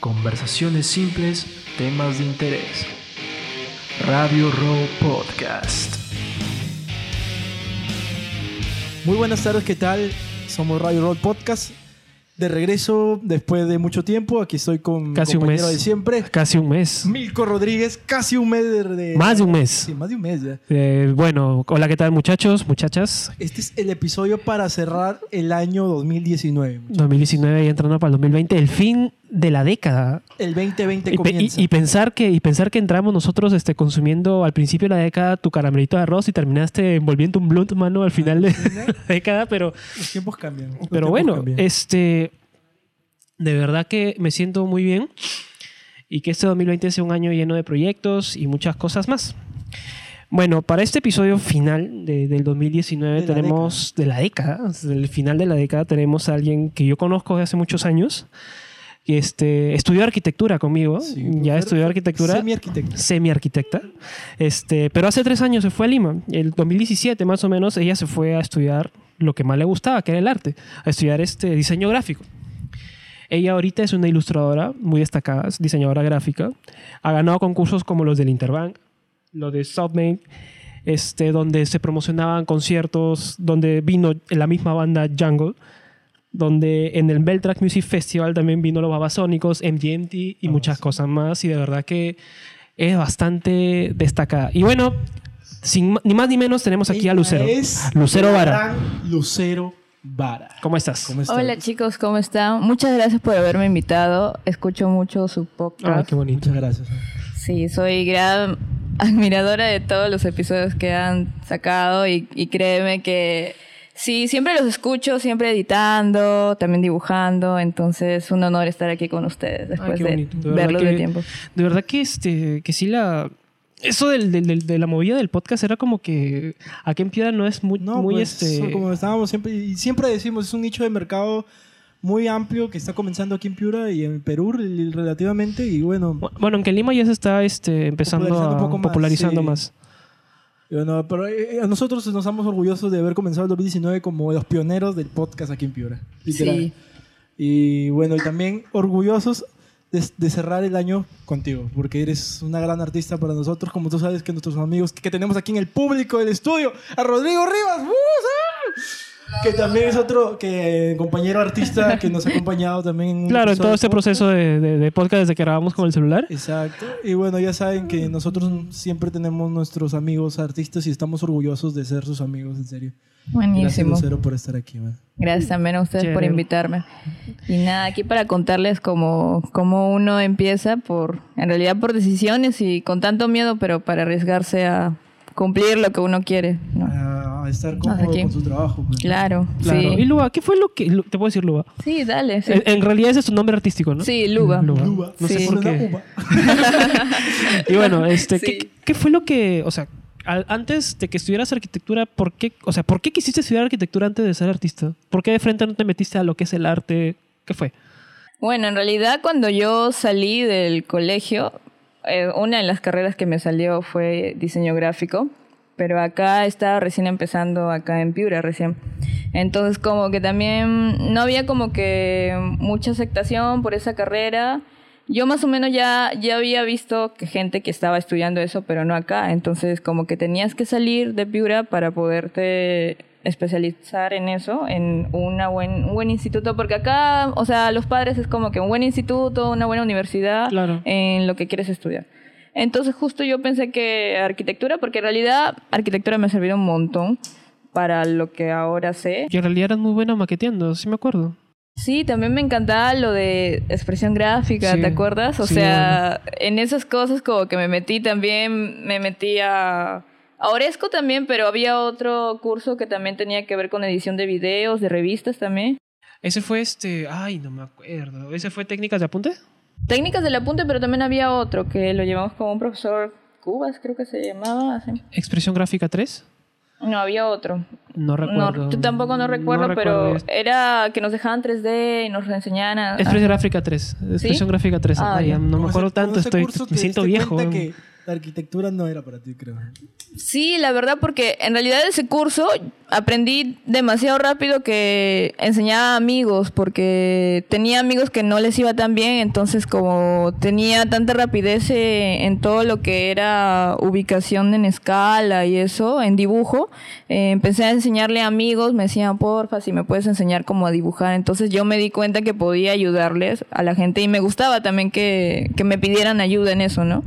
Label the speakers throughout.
Speaker 1: Conversaciones simples, temas de interés. Radio Row Podcast.
Speaker 2: Muy buenas tardes, ¿qué tal? Somos Radio Roll Podcast. De regreso después de mucho tiempo. Aquí estoy con
Speaker 3: Casi
Speaker 2: mi
Speaker 3: un
Speaker 2: compañero
Speaker 3: mes.
Speaker 2: de siempre,
Speaker 3: Casi un mes.
Speaker 2: Milko Rodríguez. Casi un mes de, de-
Speaker 3: Más de un mes.
Speaker 2: Sí, más de un mes ya.
Speaker 3: Eh, bueno, hola, ¿qué tal muchachos, muchachas?
Speaker 2: Este es el episodio para cerrar el año 2019.
Speaker 3: 2019 y entrando para el 2020, el fin de la década.
Speaker 2: El 2020
Speaker 3: Y,
Speaker 2: comienza.
Speaker 3: y- y pensar que, y pensar que entramos nosotros este, consumiendo al principio de la década tu caramelito de arroz y terminaste envolviendo un blunt, mano, al final de la década, pero,
Speaker 2: Los tiempos cambian. los
Speaker 3: pero
Speaker 2: tiempos
Speaker 3: bueno,
Speaker 2: cambian.
Speaker 3: este, de verdad que me siento muy bien y que este 2020 sea un año lleno de proyectos y muchas cosas más. Bueno, para este episodio final de- del 2019
Speaker 2: De la
Speaker 3: tenemos, de la década, del final de la década, tenemos a alguien que yo conozco de hace muchos años, este, estudió arquitectura conmigo,
Speaker 2: Sí,
Speaker 3: ya estudió arquitectura
Speaker 2: Semi-arquitecto.
Speaker 3: semi-arquitecta, este, pero hace tres años se fue a Lima. El 2017 más o menos ella se fue a estudiar lo que más le gustaba, que era el arte, a estudiar este diseño gráfico. Ella ahorita es una ilustradora muy destacada, es diseñadora gráfica. Ha ganado concursos como los del Interbank, los de Southmain, este, donde se promocionaban conciertos, donde vino la misma banda Jungle, donde en el Beltrack Music Festival también vino los Babasónicos, MGMT y muchas cosas más. Y de verdad que es bastante destacada. Y bueno, sin ni más ni menos tenemos aquí a Lucero.
Speaker 2: es
Speaker 3: Lucero Vara.
Speaker 2: Lucero Vara.
Speaker 3: ¿Cómo estás?
Speaker 2: ¿Cómo estás?
Speaker 4: Hola chicos, ¿cómo están? Muchas gracias por haberme invitado. Escucho mucho su
Speaker 3: Ay,
Speaker 4: podcast.
Speaker 3: qué bonito.
Speaker 2: Muchas gracias.
Speaker 4: Sí, soy gran admiradora de todos los episodios que han sacado y, y créeme que sí, siempre los escucho, siempre editando, también dibujando, entonces es un honor estar aquí con ustedes después de.
Speaker 3: De
Speaker 4: verlos
Speaker 3: que-
Speaker 4: de tiempo.
Speaker 3: De verdad que, este, que sí la... Eso del, del- del- de la movida del podcast era como que aquí en Piedra no es muy,
Speaker 2: No,
Speaker 3: muy
Speaker 2: pues,
Speaker 3: este...
Speaker 2: como estábamos siempre, y siempre decimos, es un nicho de mercado muy amplio que está comenzando aquí en Piura y en Perú rel- relativamente, y bueno,
Speaker 3: Bueno, aunque en Lima ya se está este, empezando
Speaker 2: Popularizando
Speaker 3: a
Speaker 2: un poco más,
Speaker 3: popularizando
Speaker 2: sí.
Speaker 3: más.
Speaker 2: Bueno, pero eh, a nosotros nos estamos orgullosos de haber comenzado el 2019 como los pioneros del podcast aquí en Piura, literal.
Speaker 4: Sí.
Speaker 2: Y bueno, y también orgullosos de, de cerrar el año contigo, porque eres una gran artista para nosotros, como tú sabes que nuestros amigos que, que tenemos aquí en el público del estudio, a Rodrigo Rivas, ¡uh! Que también es otro que compañero artista que nos ha acompañado también.
Speaker 3: Claro, en todo este proceso de, de- de podcast desde que grabamos con el celular.
Speaker 2: Exacto. Y bueno, ya saben que nosotros siempre tenemos nuestros amigos artistas y estamos orgullosos de ser sus amigos, en serio. Gracias,
Speaker 4: Buenísimo.
Speaker 2: Lucero, por estar aquí. man.
Speaker 4: Gracias también a ustedes por
Speaker 3: Chévere.
Speaker 4: invitarme. Y nada, aquí para contarles cómo, cómo uno empieza por, en realidad por decisiones y con tanto miedo, pero para arriesgarse a cumplir lo que uno quiere. ¿no?
Speaker 2: A estar cómodo
Speaker 4: aquí.
Speaker 2: con su trabajo. pues.
Speaker 4: Claro,
Speaker 3: Claro.
Speaker 4: sí.
Speaker 3: Y Luba, ¿qué fue lo que... Te puedo decir Luba.
Speaker 4: Sí, dale. Sí,
Speaker 3: En, en realidad ese es tu nombre artístico, ¿no?
Speaker 4: Sí, Luba.
Speaker 3: Luba.
Speaker 2: Uva.
Speaker 3: No sé
Speaker 4: Sí.
Speaker 3: por
Speaker 2: Suena
Speaker 3: qué.
Speaker 2: uva.
Speaker 3: Y bueno, este,
Speaker 4: Sí.
Speaker 3: ¿qué, qué fue lo que... O sea, al- antes de que estudiaras arquitectura, ¿por qué, o sea, ¿por qué quisiste estudiar arquitectura antes de ser artista? ¿Por qué de frente no te metiste a lo que es el arte? ¿Qué fue?
Speaker 4: Bueno, en realidad cuando yo salí del colegio, eh, una de las carreras que me salió fue diseño gráfico, pero acá estaba recién empezando, acá en Piura recién. Entonces como que también no había como que mucha aceptación por esa carrera. Yo más o menos ya, ya había visto que gente que estaba estudiando eso, pero no acá. Entonces como que tenías que salir de Piura para poderte especializar en eso, en una buen, un buen instituto, porque acá, o sea, los padres es como que un buen instituto, una buena universidad
Speaker 3: Claro.
Speaker 4: en lo que quieres estudiar. Entonces justo yo pensé que arquitectura, porque en realidad arquitectura me ha servido un montón para lo que ahora sé.
Speaker 3: Y en realidad eras muy buena maqueteando, sí me acuerdo.
Speaker 4: Sí, también me encantaba lo de expresión gráfica,
Speaker 3: Sí.
Speaker 4: ¿te acuerdas? O
Speaker 3: Sí,
Speaker 4: sea, en esas cosas como que me metí también, me metí a, a Oresco también, pero había otro curso que también tenía que ver con edición de videos, de revistas también.
Speaker 3: Ese fue este... Ay, no me acuerdo. ¿Ese fue técnicas de apunte?
Speaker 4: Técnicas del apunte, pero también había otro que lo llevamos como un profesor Cubas, creo que se llamaba.
Speaker 3: ¿Expresión gráfica 3?
Speaker 4: No, había otro.
Speaker 3: No recuerdo.
Speaker 4: No, tú tampoco no recuerdo, pero
Speaker 3: este.
Speaker 4: era que nos dejaban 3D y nos enseñaban a...
Speaker 3: Expresión gráfica 3. Expresión gráfica 3.
Speaker 4: Ah,
Speaker 3: Ay,
Speaker 4: ya.
Speaker 3: no me
Speaker 2: Con
Speaker 3: acuerdo tanto,
Speaker 2: con
Speaker 3: estoy, me siento viejo.
Speaker 2: que la arquitectura no era para ti, creo.
Speaker 4: Sí, la verdad, porque en realidad ese curso aprendí demasiado rápido que enseñaba a amigos, porque tenía amigos que no les iba tan bien, entonces como tenía tanta rapidez eh, en todo lo que era ubicación en escala y eso, en dibujo, eh, empecé a enseñarle a amigos, me decían, porfa, si me puedes enseñar cómo a dibujar, entonces yo me di cuenta que podía ayudarles a la gente y me gustaba también que, que me pidieran ayuda en eso, ¿no?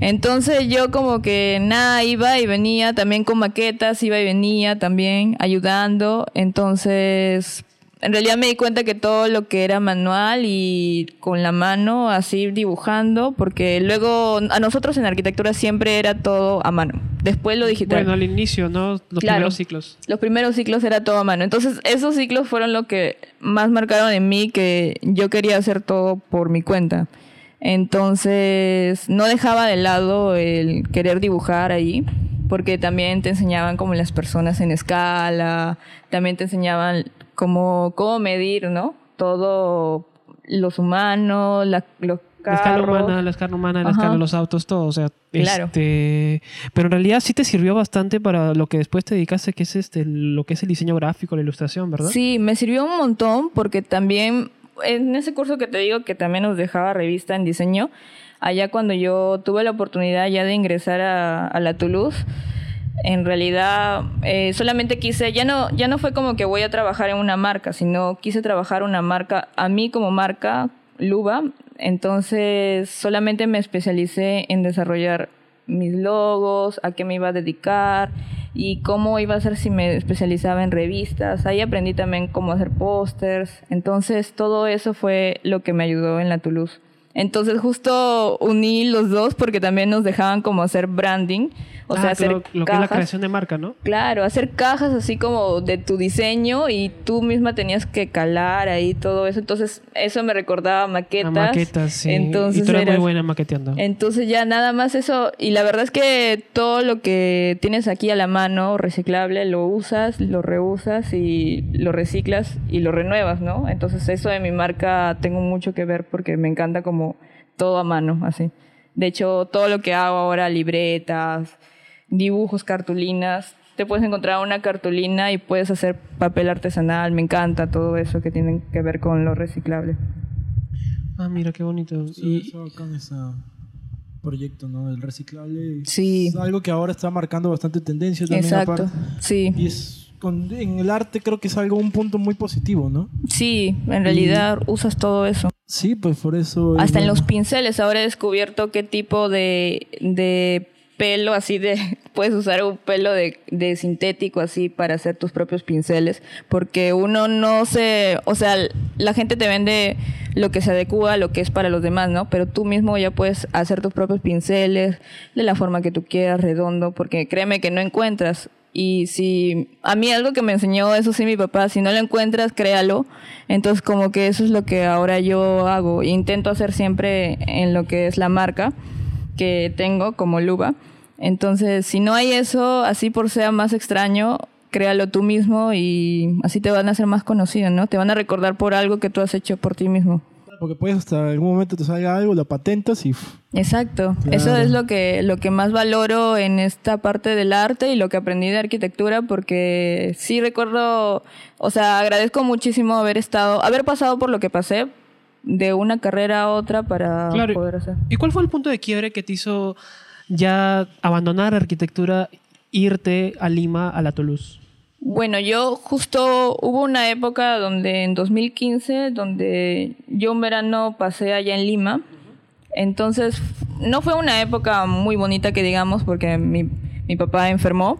Speaker 4: Entonces yo como que nada, iba y venía también con maquetas, iba y venía también ayudando. Entonces, en realidad me di cuenta que todo lo que era manual y con la mano, así dibujando, porque luego a nosotros en arquitectura siempre era todo a mano. Después lo digital.
Speaker 3: Bueno, al inicio, ¿no? Los
Speaker 4: Claro.
Speaker 3: primeros ciclos.
Speaker 4: Los primeros ciclos era todo a mano. Entonces, esos ciclos fueron lo que más marcaron en mí que yo quería hacer todo por mi cuenta. Entonces, no dejaba de lado el querer dibujar ahí, porque también te enseñaban como las personas en escala, también te enseñaban cómo, cómo medir, ¿no? Todo los humanos, la- los
Speaker 3: La escala humana, la escala humana, la
Speaker 4: Ajá.
Speaker 3: escala de los autos, todo. O sea,
Speaker 4: Claro.
Speaker 3: este. Pero en realidad sí te sirvió bastante para lo que después te dedicaste, que es este, lo que es el diseño gráfico, la ilustración, ¿verdad?
Speaker 4: Sí, me sirvió un montón porque también en ese curso que te digo que también nos dejaba revista en diseño, allá cuando yo tuve la oportunidad ya de ingresar a, la Toulouse, en realidad eh, solamente quise, ya no, ya no fue como que voy a trabajar en una marca, sino quise trabajar una marca, a mí como marca, Luba, entonces solamente me especialicé en desarrollar mis logos, a qué me iba a dedicar y cómo iba a ser si me especializaba en revistas. Ahí aprendí también cómo hacer pósters. Entonces todo eso fue lo que me ayudó en la Toulouse. Entonces justo uní los dos porque también nos dejaban como hacer branding, o
Speaker 3: Ah,
Speaker 4: sea, hacer
Speaker 3: lo que es la
Speaker 4: cajas.
Speaker 3: creación de marca, ¿no?
Speaker 4: Claro, hacer cajas así como de tu diseño y tú misma tenías que calar ahí todo eso. Entonces, eso me recordaba maquetas.
Speaker 3: A maquetas, sí.
Speaker 4: Entonces,
Speaker 3: y tú eras muy buena maqueteando.
Speaker 4: entonces ya nada más eso, y la verdad es que todo lo que tienes aquí a la mano, reciclable, lo usas, lo reusas y lo reciclas y lo renuevas, ¿no? Entonces eso de mi marca tengo mucho que ver porque me encanta como todo a mano, así. De hecho, todo lo que hago ahora, libretas, dibujos, cartulinas, te puedes encontrar una cartulina y puedes hacer papel artesanal, me encanta todo eso que tiene que ver con lo reciclable.
Speaker 3: Ah, mira qué bonito.
Speaker 2: Sí,
Speaker 3: Y,
Speaker 2: ese proyecto, ¿no? El reciclable.
Speaker 4: Sí.
Speaker 2: Es algo que ahora está marcando bastante tendencia también
Speaker 4: Exacto,
Speaker 2: aparte.
Speaker 4: sí.
Speaker 2: Y es con- en el arte creo que es algo, un punto muy positivo, ¿no?
Speaker 4: Sí, en realidad usas todo eso.
Speaker 2: Sí, pues por eso...
Speaker 4: Hasta en
Speaker 2: bueno,
Speaker 4: los pinceles ahora he descubierto qué tipo de, de pelo así de... Puedes usar un pelo de, de sintético así para hacer tus propios pinceles. Porque uno no se... O sea, la gente te vende lo que se adecua a lo que es para los demás, ¿no? Pero tú mismo ya puedes hacer tus propios pinceles de la forma que tú quieras, redondo. Porque créeme que no encuentras y si a mí algo que me enseñó eso sí mi papá, si no lo encuentras, créalo. Entonces como que eso es lo que ahora yo hago. Intento hacer siempre en lo que es la marca que tengo como Luba. Entonces, si no hay eso, así por sea más extraño, créalo tú mismo y así te van a hacer más conocido, ¿no? Te van a recordar por algo que tú has hecho por ti mismo.
Speaker 2: Porque puedes hasta algún momento te salga algo, lo patentas y...
Speaker 4: Exacto.
Speaker 2: Claro.
Speaker 4: Eso es lo que, lo que más valoro en esta parte del arte y lo que aprendí de arquitectura porque sí recuerdo, o sea, agradezco muchísimo haber estado, haber pasado por lo que pasé de una carrera a otra para
Speaker 3: Claro.
Speaker 4: poder hacer.
Speaker 3: ¿Y cuál fue el punto de quiebre que te hizo ya abandonar arquitectura, irte a Lima, a la Toulouse?
Speaker 4: Bueno, yo justo hubo una época donde en 2015, donde yo un verano pasé allá en Lima. Entonces, no fue una época muy bonita que digamos, porque mi, mi papá enfermó.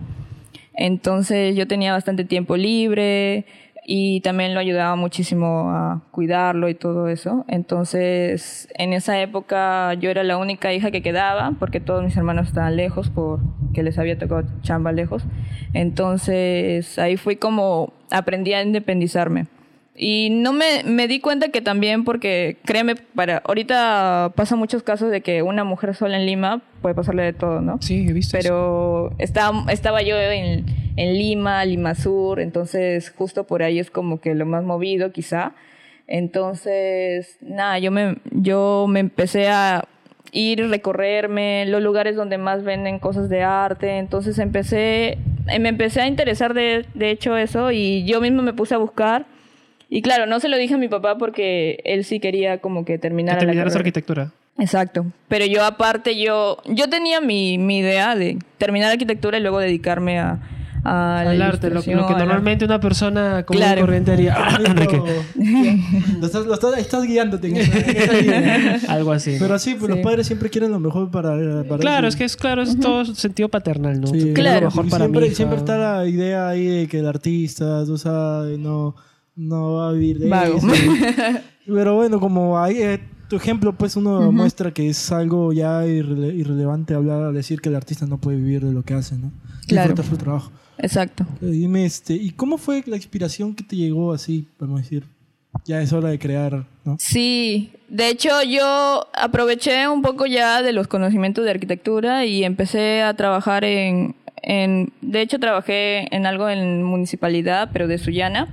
Speaker 4: Entonces, yo tenía bastante tiempo libre y también lo ayudaba muchísimo a cuidarlo y todo eso. Entonces, en esa época yo era la única hija que quedaba, porque todos mis hermanos estaban lejos, porque les había tocado chamba lejos. Entonces, ahí fui como aprendí a independizarme. Y no me, me di cuenta que también, porque créeme, para ahorita pasa muchos casos de que una mujer sola en Lima puede pasarle de todo, ¿no?
Speaker 3: Sí, he visto. eso.
Speaker 4: Pero estaba, estaba yo en, en Lima, Lima Sur, entonces justo por ahí es como que lo más movido quizá. Entonces, nada, yo me, yo me empecé a, ir recorrerme los lugares donde más venden cosas de arte. Entonces empecé, eh, me empecé a interesar de, de hecho eso y yo mismo me puse a buscar. Y claro, no se lo dije a mi papá porque él sí quería como que terminar
Speaker 3: Que terminaras arquitectura.
Speaker 4: Exacto. Pero yo aparte, yo, yo tenía mi, mi idea de terminar arquitectura y luego dedicarme a, a la
Speaker 3: Al arte, lo, que normalmente una persona común y
Speaker 4: Claro.
Speaker 3: corriente haría. Ah, Enrique.
Speaker 2: Lo estás, lo estás, estás guiándote en esa, en esa línea.
Speaker 3: Algo así.
Speaker 2: Pero sí, pues
Speaker 4: Sí.
Speaker 2: los padres siempre quieren lo mejor para, para
Speaker 3: claro, es que es claro, es todo sentido paternal, ¿no?
Speaker 2: Sí.
Speaker 4: Claro.
Speaker 3: Lo mejor para
Speaker 2: siempre,
Speaker 3: hija.
Speaker 2: siempre está la idea ahí de que el artista, tú sabes, no, no va a vivir de
Speaker 4: Vago.
Speaker 2: eso. Pero bueno, como ahí, eh, tu ejemplo, pues uno muestra que es algo ya irrele- irrelevante hablar, decir que el artista no puede vivir de lo que hace, ¿no?
Speaker 4: Claro.
Speaker 2: Disfrutar su trabajo.
Speaker 4: Exacto.
Speaker 2: Dime, este, ¿y cómo fue la inspiración que te llegó así, vamos a decir? Ya es hora de crear, ¿no?
Speaker 4: Sí, de hecho yo aproveché un poco ya de los conocimientos de arquitectura y empecé a trabajar en, en de hecho trabajé en algo en municipalidad, pero de Sullana,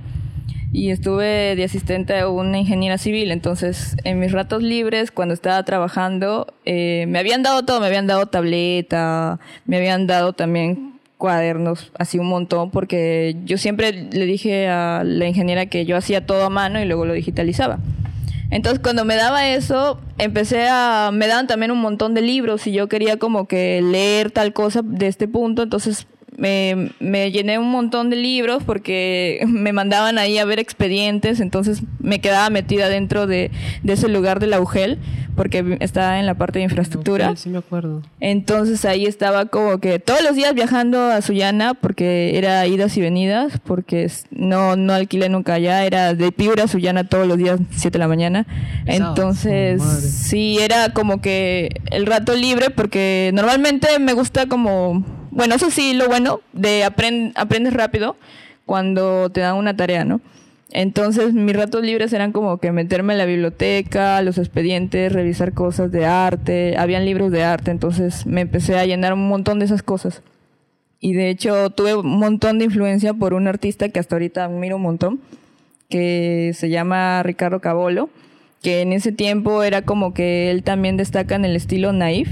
Speaker 4: y estuve de asistente a una ingeniera civil, entonces en mis ratos libres, cuando estaba trabajando, eh, me habían dado todo, me habían dado tableta, me habían dado también cuadernos, así un montón, porque yo siempre le dije a la ingeniera que yo hacía todo a mano y luego lo digitalizaba. Entonces cuando me daba eso, empecé a, me daban también un montón de libros y yo quería como que leer tal cosa de este punto, entonces me, me llené un montón de libros porque me mandaban ahí a ver expedientes, entonces me quedaba metida dentro de, de ese lugar de la UGEL, porque estaba en la parte de infraestructura.
Speaker 3: Ok, Sí, me acuerdo.
Speaker 4: Entonces ahí estaba como que todos los días viajando a Sullana porque era idas y venidas, porque no, no alquilé nunca allá, era de Piura a Sullana todos los días, 7 de la mañana.
Speaker 3: Pesado.
Speaker 4: Entonces,
Speaker 2: Oh,
Speaker 4: sí, era como que el rato libre porque normalmente me gusta como, bueno, eso sí, lo bueno, de aprend- aprendes rápido cuando te dan una tarea, ¿no? Entonces mis ratos libres eran como que meterme en la biblioteca, los expedientes, revisar cosas de arte, habían libros de arte, entonces me empecé a llenar un montón de esas cosas. Y de hecho tuve un montón de influencia por un artista que hasta ahorita admiro un montón, que se llama Ricardo Cabolo, que en ese tiempo era como que él también destaca en el estilo naif,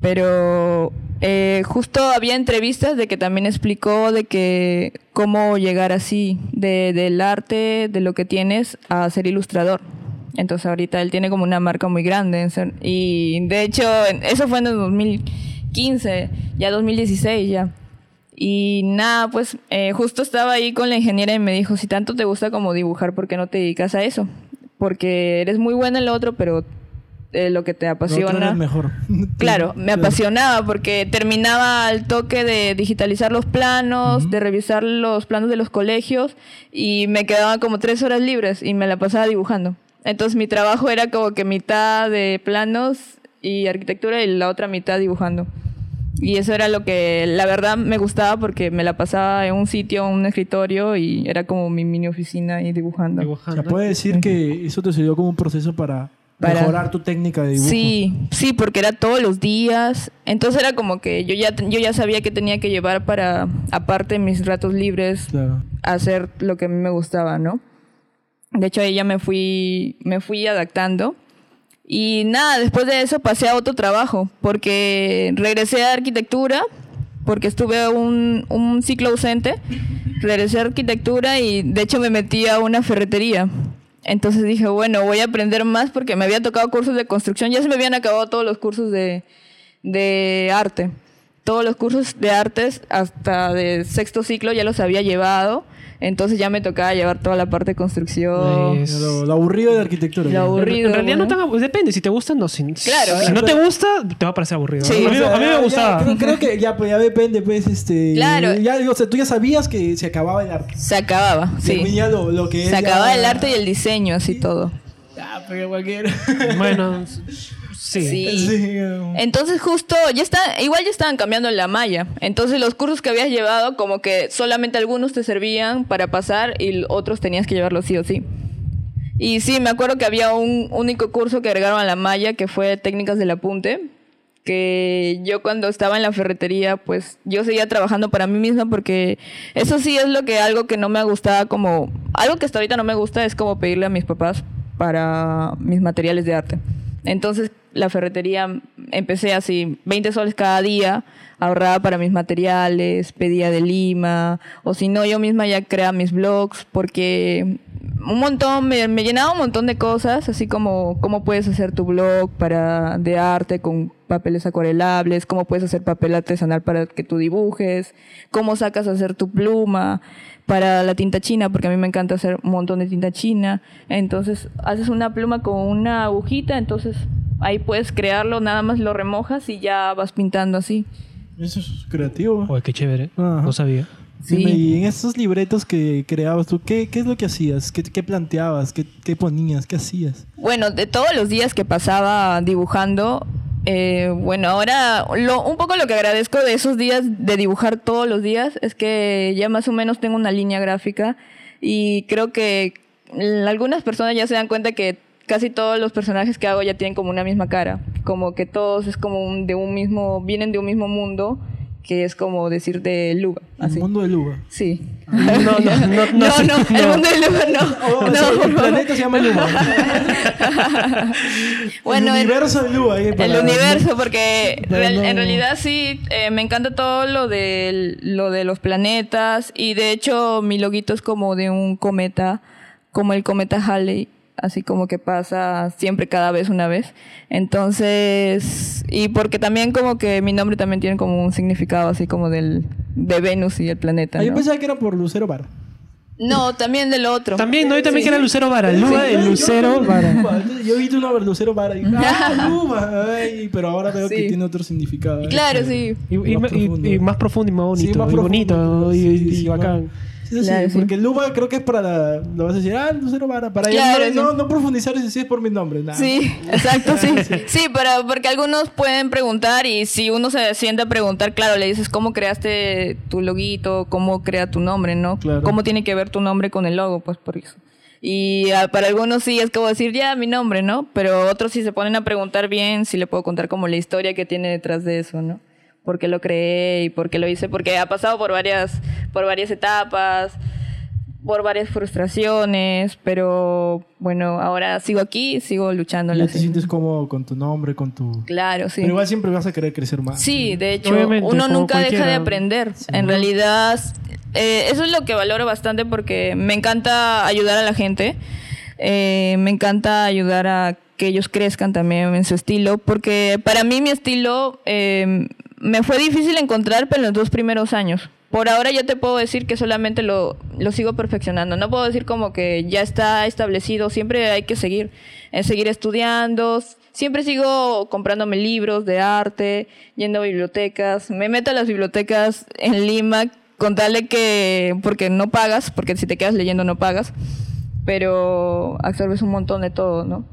Speaker 4: pero eh, justo había entrevistas de que también explicó de que cómo llegar así de, del arte, de lo que tienes, a ser ilustrador. Entonces ahorita él tiene como una marca muy grande. y de hecho, eso fue en el 2015, ya 2016 ya. Y nada, pues eh, justo estaba ahí con la ingeniera y me dijo, si tanto te gusta como dibujar, ¿por qué no te dedicas a eso? Porque eres muy buena en lo otro, pero eh, lo que te apasiona...
Speaker 2: mejor.
Speaker 4: Claro, me apasionaba porque terminaba al toque de digitalizar los planos, de revisar los planos de los colegios y me quedaban como tres horas libres y me la pasaba dibujando. Entonces mi trabajo era como que mitad de planos y arquitectura y la otra mitad dibujando. Y eso era lo que la verdad me gustaba porque me la pasaba en un sitio, en un escritorio y era como mi mini oficina y dibujando.
Speaker 2: O
Speaker 3: Dibujando.
Speaker 2: sea, puede decir que eso te sirvió como un proceso para,
Speaker 4: Para-
Speaker 2: mejorar tu técnica de dibujo.
Speaker 4: Sí, sí, porque era todos los días. Entonces era como que yo ya, yo ya sabía que tenía que llevar para, aparte de mis ratos libres,
Speaker 2: Claro.
Speaker 4: hacer lo que a mí me gustaba, ¿no? De hecho, ahí ya me fui, me fui adaptando. Y nada, después de eso pasé a otro trabajo, porque regresé a arquitectura, porque estuve un, un ciclo ausente, regresé a arquitectura y de hecho me metí a una ferretería. Entonces dije, bueno, voy a aprender más porque me había tocado cursos de construcción, ya se me habían acabado todos los cursos de, de arte. Todos los cursos de artes hasta de sexto ciclo ya los había llevado, entonces ya me tocaba llevar toda la parte de construcción.
Speaker 3: Es-
Speaker 2: Lo, lo aburrido de arquitectura.
Speaker 4: Lo aburrido.
Speaker 3: En realidad no
Speaker 4: ¿no?
Speaker 3: tan abu- depende, si te gusta no. Si,
Speaker 4: Claro,
Speaker 3: si no te gusta, te va a parecer aburrido.
Speaker 4: Sí.
Speaker 3: a, mí, a me
Speaker 2: ya-
Speaker 3: gustaba.
Speaker 2: creo, creo que ya, pues, ya depende, pues, este...
Speaker 4: Claro.
Speaker 2: Ya, o sea, tú ya sabías que se acababa el arte.
Speaker 4: Se acababa, sí.
Speaker 2: ya lo, lo que es
Speaker 4: Se acababa
Speaker 2: ya-
Speaker 4: el arte y el diseño, así todo.
Speaker 2: Ya, pero cualquiera.
Speaker 3: Bueno, sí.
Speaker 4: Sí.
Speaker 2: Sí, um,
Speaker 4: Entonces justo, ya está, igual ya estaban cambiando la malla. Entonces los cursos que habías llevado, como que solamente algunos te servían para pasar y otros tenías que llevarlos sí o sí. Y sí, me acuerdo que había un único curso que agregaron a la malla que fue técnicas del apunte. Que yo cuando estaba en la ferretería, pues yo seguía trabajando para mí misma porque eso sí es lo que algo que no me gustaba como, algo que hasta ahorita no me gusta es como pedirle a mis papás para mis materiales de arte. Entonces, la ferretería empecé así, 20 soles cada día, ahorraba para mis materiales, pedía de Lima, o si no, yo misma ya creaba mis blogs, porque un montón, me, llenaba un montón de cosas, así como cómo puedes hacer tu blog para de arte con papeles acuarelables, cómo puedes hacer papel artesanal para que tú dibujes, cómo sacas a hacer tu pluma para la tinta china, porque a mí me encanta hacer un montón de tinta china. Entonces, haces una pluma con una agujita, entonces ahí puedes crearlo, nada más lo remojas y ya vas pintando así.
Speaker 2: Eso es creativo.
Speaker 3: Oye, qué chévere.
Speaker 2: Ajá.
Speaker 3: No sabía.
Speaker 4: Sí.
Speaker 2: Dime, y en esos libretos que creabas tú, ¿qué, qué es lo que hacías? ¿Qué, qué planteabas? ¿Qué, ¿Qué ponías? ¿Qué hacías?
Speaker 4: Bueno, de todos los días que pasaba dibujando, eh, bueno, ahora lo, un poco lo que agradezco de esos días de dibujar todos los días es que ya más o menos tengo una línea gráfica y creo que algunas personas ya se dan cuenta que casi todos los personajes que hago ya tienen como una misma cara, como que todos es como un- de un mismo, vienen de un mismo mundo, que es como decir de Luga,
Speaker 2: El mundo de Luba.
Speaker 4: Sí.
Speaker 3: No, no, no, no,
Speaker 4: no, no, el mundo de Luga no.
Speaker 2: Oh, el planeta se llama Luba.
Speaker 4: Bueno,
Speaker 2: el universo de Luba. ahí
Speaker 4: El universo, porque real- en realidad sí, eh, me encanta todo lo de, lo de los planetas y de hecho mi loguito es como de un cometa, como el cometa Halley, así como que pasa siempre cada vez una vez. Entonces, y porque también como que mi nombre también tiene como un significado así como del de Venus y el planeta.
Speaker 2: Ah, yo
Speaker 4: ¿no?
Speaker 2: pensaba que era por Lucero Vara.
Speaker 4: No, también del otro.
Speaker 3: También, ¿no? Y también
Speaker 4: Sí.
Speaker 3: que era Lucero Vara. Luba,
Speaker 2: Sí, yo-
Speaker 3: Lucero
Speaker 2: yo-
Speaker 3: Vara.
Speaker 2: Yo vi tu nombre, Lucero Vara. Y dije, ah, Luba. Ay, pero ahora veo que
Speaker 4: Sí.
Speaker 2: tiene otro significado.
Speaker 4: Claro, sí.
Speaker 3: Y, y-
Speaker 2: Más
Speaker 3: y-
Speaker 2: profundo.
Speaker 3: y más profundo y más bonito.
Speaker 2: Sí, más
Speaker 3: y
Speaker 2: profundo,
Speaker 3: bonito.
Speaker 2: sí,
Speaker 3: y,
Speaker 2: sí,
Speaker 3: y
Speaker 2: sí,
Speaker 3: bacán.
Speaker 2: Sí,
Speaker 4: Claro, sí.
Speaker 2: porque Luba creo que es para la... Lo vas a decir, ah, Lucero Vara. Para
Speaker 4: Claro,
Speaker 2: ella no, no, no profundizar si es por mi nombre. nada.
Speaker 4: Sí, exacto, sí. Sí, pero porque algunos pueden preguntar y si uno se siente a preguntar, claro, le dices cómo creaste tu loguito, cómo crea tu nombre, ¿no?
Speaker 2: Claro.
Speaker 4: ¿Cómo tiene que ver tu nombre con el logo? Pues por eso. Y ah, para algunos sí es como decir, ya, mi nombre, ¿no? Pero otros sí se ponen a preguntar bien, si le puedo contar como la historia que tiene detrás de eso, ¿no? ¿Por qué lo creé y por qué lo hice? Porque ha pasado por varias, por varias etapas por varias frustraciones, pero bueno, ahora sigo aquí, sigo luchando.
Speaker 2: Ya te sientes cómodo con tu nombre, con tu...
Speaker 4: Claro, sí.
Speaker 2: Pero igual siempre vas a querer crecer más.
Speaker 4: Sí, de hecho,
Speaker 3: Obviamente,
Speaker 4: uno nunca deja de aprender. En realidad, eh, eso es lo que valoro bastante porque me encanta ayudar a la gente. Eh, me encanta ayudar a que ellos crezcan también en su estilo, porque para mí mi estilo eh, me fue difícil encontrar, pero en los dos primeros años. Por ahora yo te puedo decir que solamente lo, lo sigo perfeccionando. No puedo decir como que ya está establecido. Siempre hay que seguir, eh, seguir estudiando. Siempre sigo comprándome libros de arte, yendo a bibliotecas. Me meto a las bibliotecas en Lima con tal de que, porque no pagas, porque si te quedas leyendo no pagas, pero absorbes un montón de todo, ¿no?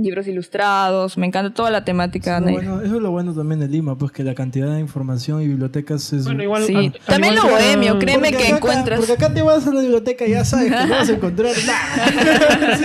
Speaker 4: Libros ilustrados, me encanta toda la temática.
Speaker 2: Eso es, lo
Speaker 4: Ney.
Speaker 2: bueno, eso es lo bueno también de Lima, pues que la cantidad de información y bibliotecas es...
Speaker 3: Bueno, igual.
Speaker 4: Sí.
Speaker 3: al- al
Speaker 4: También
Speaker 3: igual
Speaker 4: lo
Speaker 3: que-
Speaker 4: bohemio, créeme
Speaker 2: Porque
Speaker 4: que
Speaker 2: acá-
Speaker 4: encuentras.
Speaker 2: Porque acá te vas a la biblioteca y ya sabes que no vas a encontrar nada.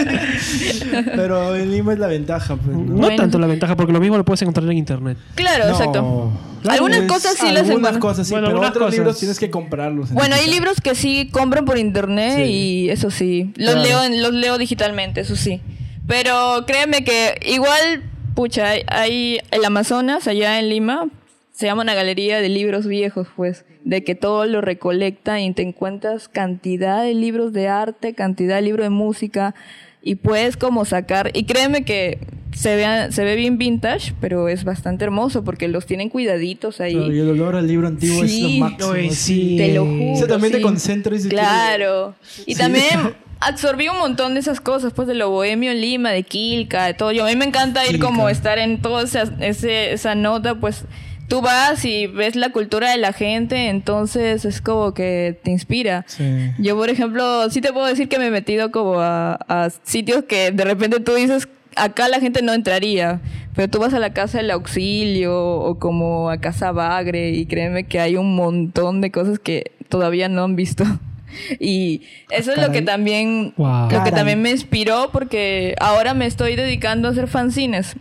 Speaker 2: Sí. Pero en Lima es la ventaja. Pues, ¿no?
Speaker 3: No
Speaker 4: Bueno.
Speaker 3: tanto la ventaja, porque lo mismo lo puedes encontrar en internet.
Speaker 4: Claro,
Speaker 2: No.
Speaker 4: exacto.
Speaker 2: Claro,
Speaker 4: Algunas
Speaker 2: es-
Speaker 4: cosas sí las
Speaker 2: Algunas
Speaker 4: encuentro.
Speaker 2: cosas sí,
Speaker 3: Bueno,
Speaker 2: pero otros
Speaker 3: cosas.
Speaker 2: libros tienes que comprarlos. en
Speaker 4: Bueno, hay libros que sí compran por internet
Speaker 2: Sí.
Speaker 4: y eso sí, los
Speaker 2: Claro.
Speaker 4: leo los leo digitalmente, eso sí. Pero créeme que igual, pucha, hay, hay el Amazonas allá en Lima, se llama una galería de libros viejos, pues, de que todo lo recolecta y te encuentras cantidad de libros de arte, cantidad de libros de música y puedes como sacar y créeme que se ve se ve bien vintage, pero es bastante hermoso porque los tienen cuidaditos ahí.
Speaker 2: Claro, y el olor al libro antiguo
Speaker 4: Sí.
Speaker 2: es lo máximo.
Speaker 3: Sí.
Speaker 4: Te lo juro.
Speaker 2: Eso también te
Speaker 4: sí.
Speaker 2: concentra y
Speaker 4: Claro. Y
Speaker 2: Sí.
Speaker 4: también absorbí un montón de esas cosas, pues de lo bohemio en Lima, de Quilca, de todo. Yo, a mí me encanta ir como estar en toda esa, ese- esa nota, pues tú vas y ves la cultura de la gente, entonces es como que te inspira.
Speaker 2: Sí.
Speaker 4: Yo, por ejemplo, sí te puedo decir que me he metido como a, a sitios que de repente tú dices, acá la gente no entraría, pero tú vas a la casa del auxilio o como a casa Bagre y créeme que hay un montón de cosas que todavía no han visto. Y eso es lo que también,
Speaker 3: Wow.
Speaker 4: lo que también me inspiró porque ahora me estoy dedicando a hacer fanzines.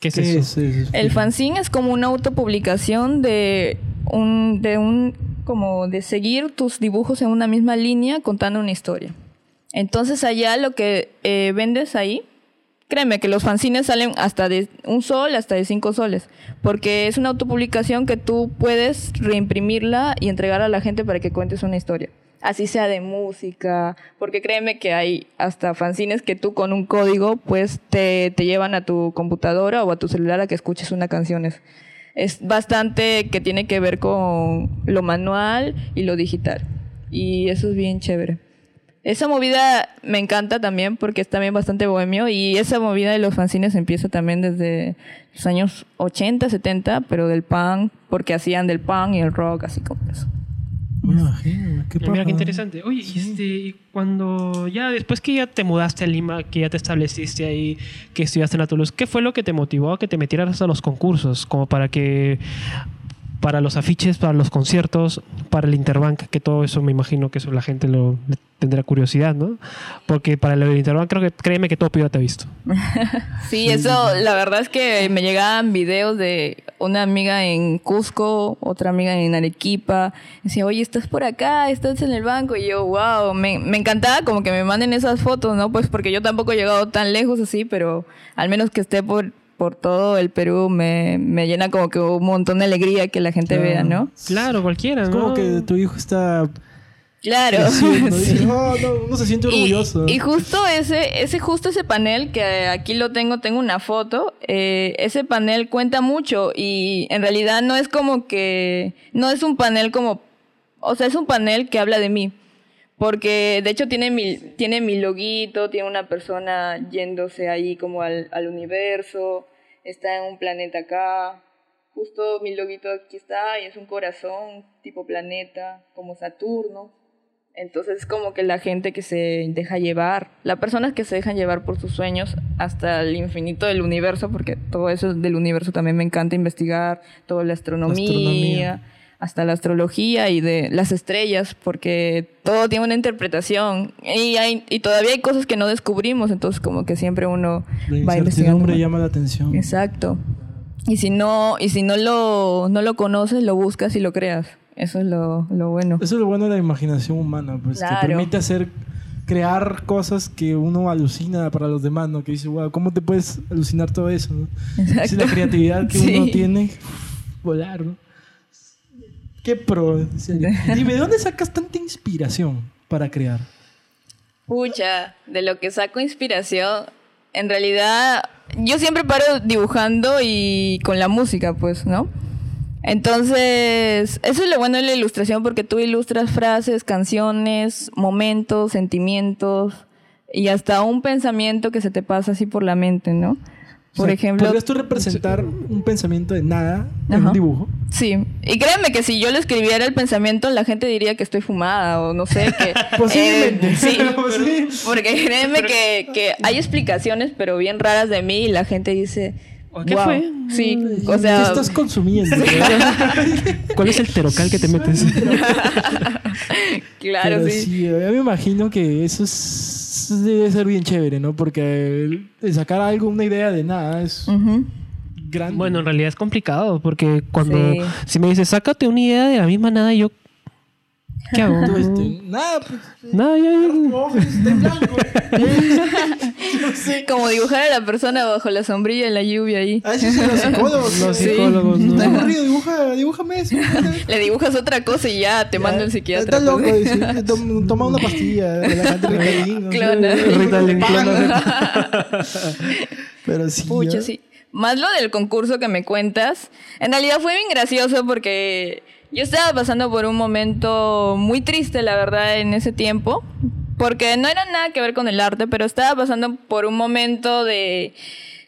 Speaker 3: ¿Qué es
Speaker 2: ¿Qué
Speaker 3: eso?
Speaker 2: es eso?
Speaker 4: El fanzine es como una autopublicación de un, de un, como de seguir tus dibujos en una misma línea contando una historia. Entonces allá lo que eh, vendes ahí Créeme que los fanzines salen hasta de un sol, hasta de cinco soles, porque es una autopublicación que tú puedes reimprimirla y entregar a la gente para que cuentes una historia. Así sea de música, porque créeme que hay hasta fanzines que tú con un código pues te, te llevan a tu computadora o a tu celular a que escuches una canción. Es, bastante que tiene que ver con lo manual y lo digital. Y eso es bien chévere. Esa movida me encanta también porque es también bastante bohemio y esa movida de los fanzines empieza también desde los años 80, 70, pero del punk, porque hacían del punk y el rock, así como eso.
Speaker 2: Me imagino, qué
Speaker 3: Mira qué interesante. Oye, y este, y cuando ya después que ya te mudaste a Lima, que ya te estableciste ahí, que estudiaste en la Toulouse, ¿qué fue lo que te motivó a que te metieras a los concursos? Como para que para los afiches, para los conciertos, para el Interbank, que todo eso me imagino que eso la gente lo le tendrá curiosidad, ¿no? Porque para el Interbank creo que créeme que todo pido te ha visto.
Speaker 4: Sí, eso, la verdad es que me llegaban videos de una amiga en Cusco, otra amiga en Arequipa. Decía, oye, estás por acá, estás en el banco. Y yo, wow, me, me encantaba como que me manden esas fotos, ¿no? Pues porque yo tampoco he llegado tan lejos así, pero al menos que esté por, por todo el Perú me, me llena como que un montón de alegría que la gente
Speaker 2: Claro.
Speaker 4: vea, ¿no?
Speaker 3: Claro, cualquiera,
Speaker 2: Es
Speaker 3: ¿no?
Speaker 2: como que tu hijo está
Speaker 4: Claro.
Speaker 2: creciendo.
Speaker 4: Sí.
Speaker 2: "Oh, no, uno se siente
Speaker 4: Y-
Speaker 2: orgulloso.
Speaker 4: Y, justo ese, ese, justo ese panel que aquí lo tengo, tengo una foto, eh, ese panel cuenta mucho y en realidad no es como que, no es un panel como, o sea, es un panel que habla de mí. Porque de hecho tiene mi, tiene mi loguito, tiene una persona yéndose ahí como al, al universo, está en un planeta acá. Justo mi loguito aquí está y es un corazón tipo planeta, como Saturno. Entonces es como que la gente que se deja llevar, las personas que se dejan llevar por sus sueños hasta el infinito del universo, porque todo eso del universo también me encanta investigar, toda la astronomía,
Speaker 2: astronomía.
Speaker 4: Hasta la astrología y de las estrellas, porque todo tiene una interpretación y, hay, y todavía hay cosas que no descubrimos, entonces como que siempre uno
Speaker 2: La
Speaker 4: va investigando.
Speaker 2: llama la atención.
Speaker 4: Exacto. Y si no, y si no lo, no lo conoces, lo buscas y lo creas. Eso es lo, lo bueno.
Speaker 2: Eso es lo bueno de la imaginación humana, pues
Speaker 4: Claro.
Speaker 2: que permite hacer crear cosas que uno alucina para los demás, ¿no? Que dice, wow, ¿cómo te puedes alucinar todo eso? ¿no?
Speaker 4: Exacto.
Speaker 2: Es la creatividad que
Speaker 4: Sí.
Speaker 2: uno tiene, volar, ¿no? Qué pro. en serio. Dime, ¿de dónde sacas tanta inspiración para crear?
Speaker 4: Pucha, de lo que saco inspiración, en realidad yo siempre paro dibujando y con la música, pues, ¿no? Entonces, eso es lo bueno de la ilustración porque tú ilustras frases, canciones, momentos, sentimientos y hasta un pensamiento que se te pasa así por la mente, ¿no?
Speaker 2: O
Speaker 4: Por
Speaker 2: sea,
Speaker 4: ejemplo,
Speaker 2: ¿Podrías tú representar un pensamiento de nada en
Speaker 4: Ajá.
Speaker 2: un dibujo?
Speaker 4: Sí, y créeme que si yo le escribiera el pensamiento, la gente diría que estoy fumada o no sé, que...
Speaker 2: Posiblemente.
Speaker 4: eh, sí,
Speaker 2: Sí.
Speaker 4: porque créeme que, que hay explicaciones, pero bien raras de mí y la gente dice...
Speaker 3: ¿Qué
Speaker 4: "Wow".
Speaker 3: fue?
Speaker 4: Sí, o
Speaker 2: ¿Qué
Speaker 4: sea...
Speaker 2: estás consumiendo?
Speaker 3: ¿Cuál es el terocal que te metes?
Speaker 4: Claro,
Speaker 2: Pero
Speaker 4: sí.
Speaker 2: sí, yo me imagino que eso es, debe ser bien chévere, ¿no? Porque sacar algo, una idea de nada, es
Speaker 4: Ujú.
Speaker 2: grande.
Speaker 3: Bueno, en realidad es complicado porque cuando
Speaker 4: Sí.
Speaker 3: si me dices, sácate una idea de la misma nada, yo ¿qué hago?
Speaker 2: Tú, este, nada, pues,
Speaker 3: Nada, ya, ya.
Speaker 2: no, está en blanco. no sé.
Speaker 4: Como dibujar a la persona bajo la sombrilla en la lluvia ahí.
Speaker 2: A veces los psicólogos.
Speaker 3: Los
Speaker 2: Sí.
Speaker 3: psicólogos, ¿no?
Speaker 2: Está aburrido, dibuja, dibújame eso.
Speaker 4: Le dibujas otra cosa y ya te manda el psiquiatra.
Speaker 2: Está loco,
Speaker 4: pues.
Speaker 2: dice. Toma una pastilla, Ritalin. sé.
Speaker 4: Clona.
Speaker 3: Ritalin, clona.
Speaker 2: Pero sí.
Speaker 4: Pucha, sí. Más lo del concurso que me cuentas. En realidad fue bien gracioso porque yo estaba pasando por un momento muy triste, la verdad, en ese tiempo. Porque no era nada que ver con el arte, pero estaba pasando por un momento de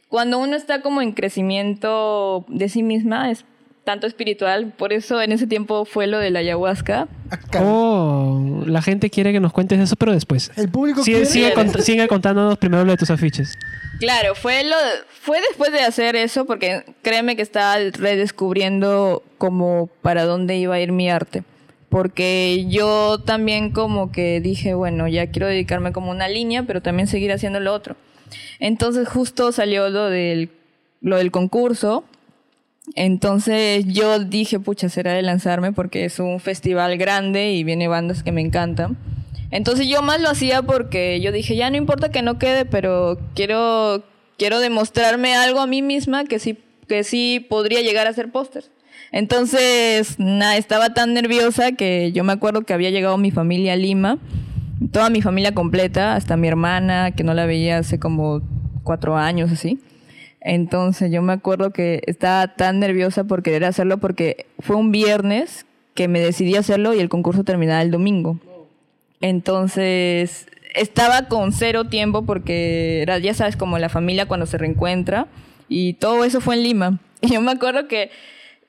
Speaker 4: cuando uno está como en crecimiento de sí misma, es tanto espiritual. Por eso en ese tiempo fue lo de la ayahuasca.
Speaker 2: Acá.
Speaker 3: Oh, la gente quiere que nos cuentes eso, pero después.
Speaker 2: El público
Speaker 3: Sigue,
Speaker 2: quiere-
Speaker 3: sigue, cont- sigue contándonos primero lo de tus afiches.
Speaker 4: Claro, fue lo fue después de hacer eso porque créeme que estaba redescubriendo como para dónde iba a ir mi arte. Porque yo también como que dije, bueno, ya quiero dedicarme como una línea, pero también seguir haciendo lo otro. Entonces justo salió lo del lo del concurso. Entonces yo dije, pucha, será de lanzarme porque es un festival grande y viene bandas que me encantan. Entonces yo más lo hacía porque yo dije, ya no importa que no quede, pero quiero, quiero demostrarme algo a mí misma que sí, que sí podría llegar a ser póster. Entonces, nada, estaba tan nerviosa que yo me acuerdo que había llegado mi familia a Lima, toda mi familia completa, hasta mi hermana, que no la veía hace como cuatro años así. Entonces yo me acuerdo que estaba tan nerviosa por querer hacerlo porque fue un viernes que me decidí hacerlo y el concurso terminaba el domingo. Entonces estaba con cero tiempo porque era, ya sabes, como la familia cuando se reencuentra y todo eso fue en Lima. Y yo me acuerdo que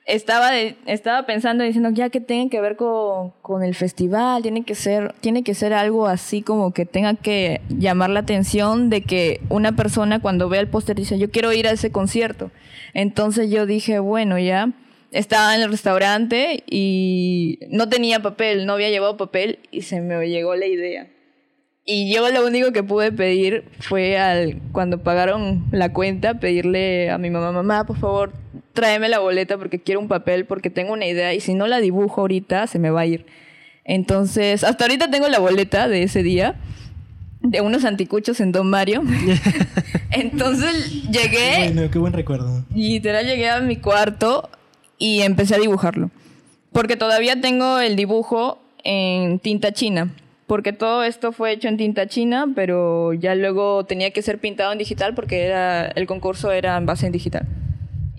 Speaker 4: estaba, de- estaba pensando diciendo ya que tiene que ver con, con el festival, tiene que ser, tiene que ser algo así como que tenga que llamar la atención de que una persona cuando ve el póster dice yo quiero ir a ese concierto. Entonces yo dije, bueno, ya estaba en el restaurante y no tenía papel, no había llevado papel y se me llegó la idea. Y yo lo único que pude pedir fue al cuando pagaron la cuenta pedirle a mi mamá, mamá, por favor, tráeme la boleta porque quiero un papel porque tengo una idea y si no la dibujo ahorita se me va a ir. Entonces, hasta ahorita tengo la boleta de ese día de unos anticuchos en Don Mario. Entonces llegué
Speaker 2: Bueno, qué buen recuerdo.
Speaker 4: literal llegué a mi cuarto y empecé a dibujarlo. Porque todavía tengo el dibujo en tinta china. Porque todo esto fue hecho en tinta china, pero ya luego tenía que ser pintado en digital porque era, el concurso era en base en digital.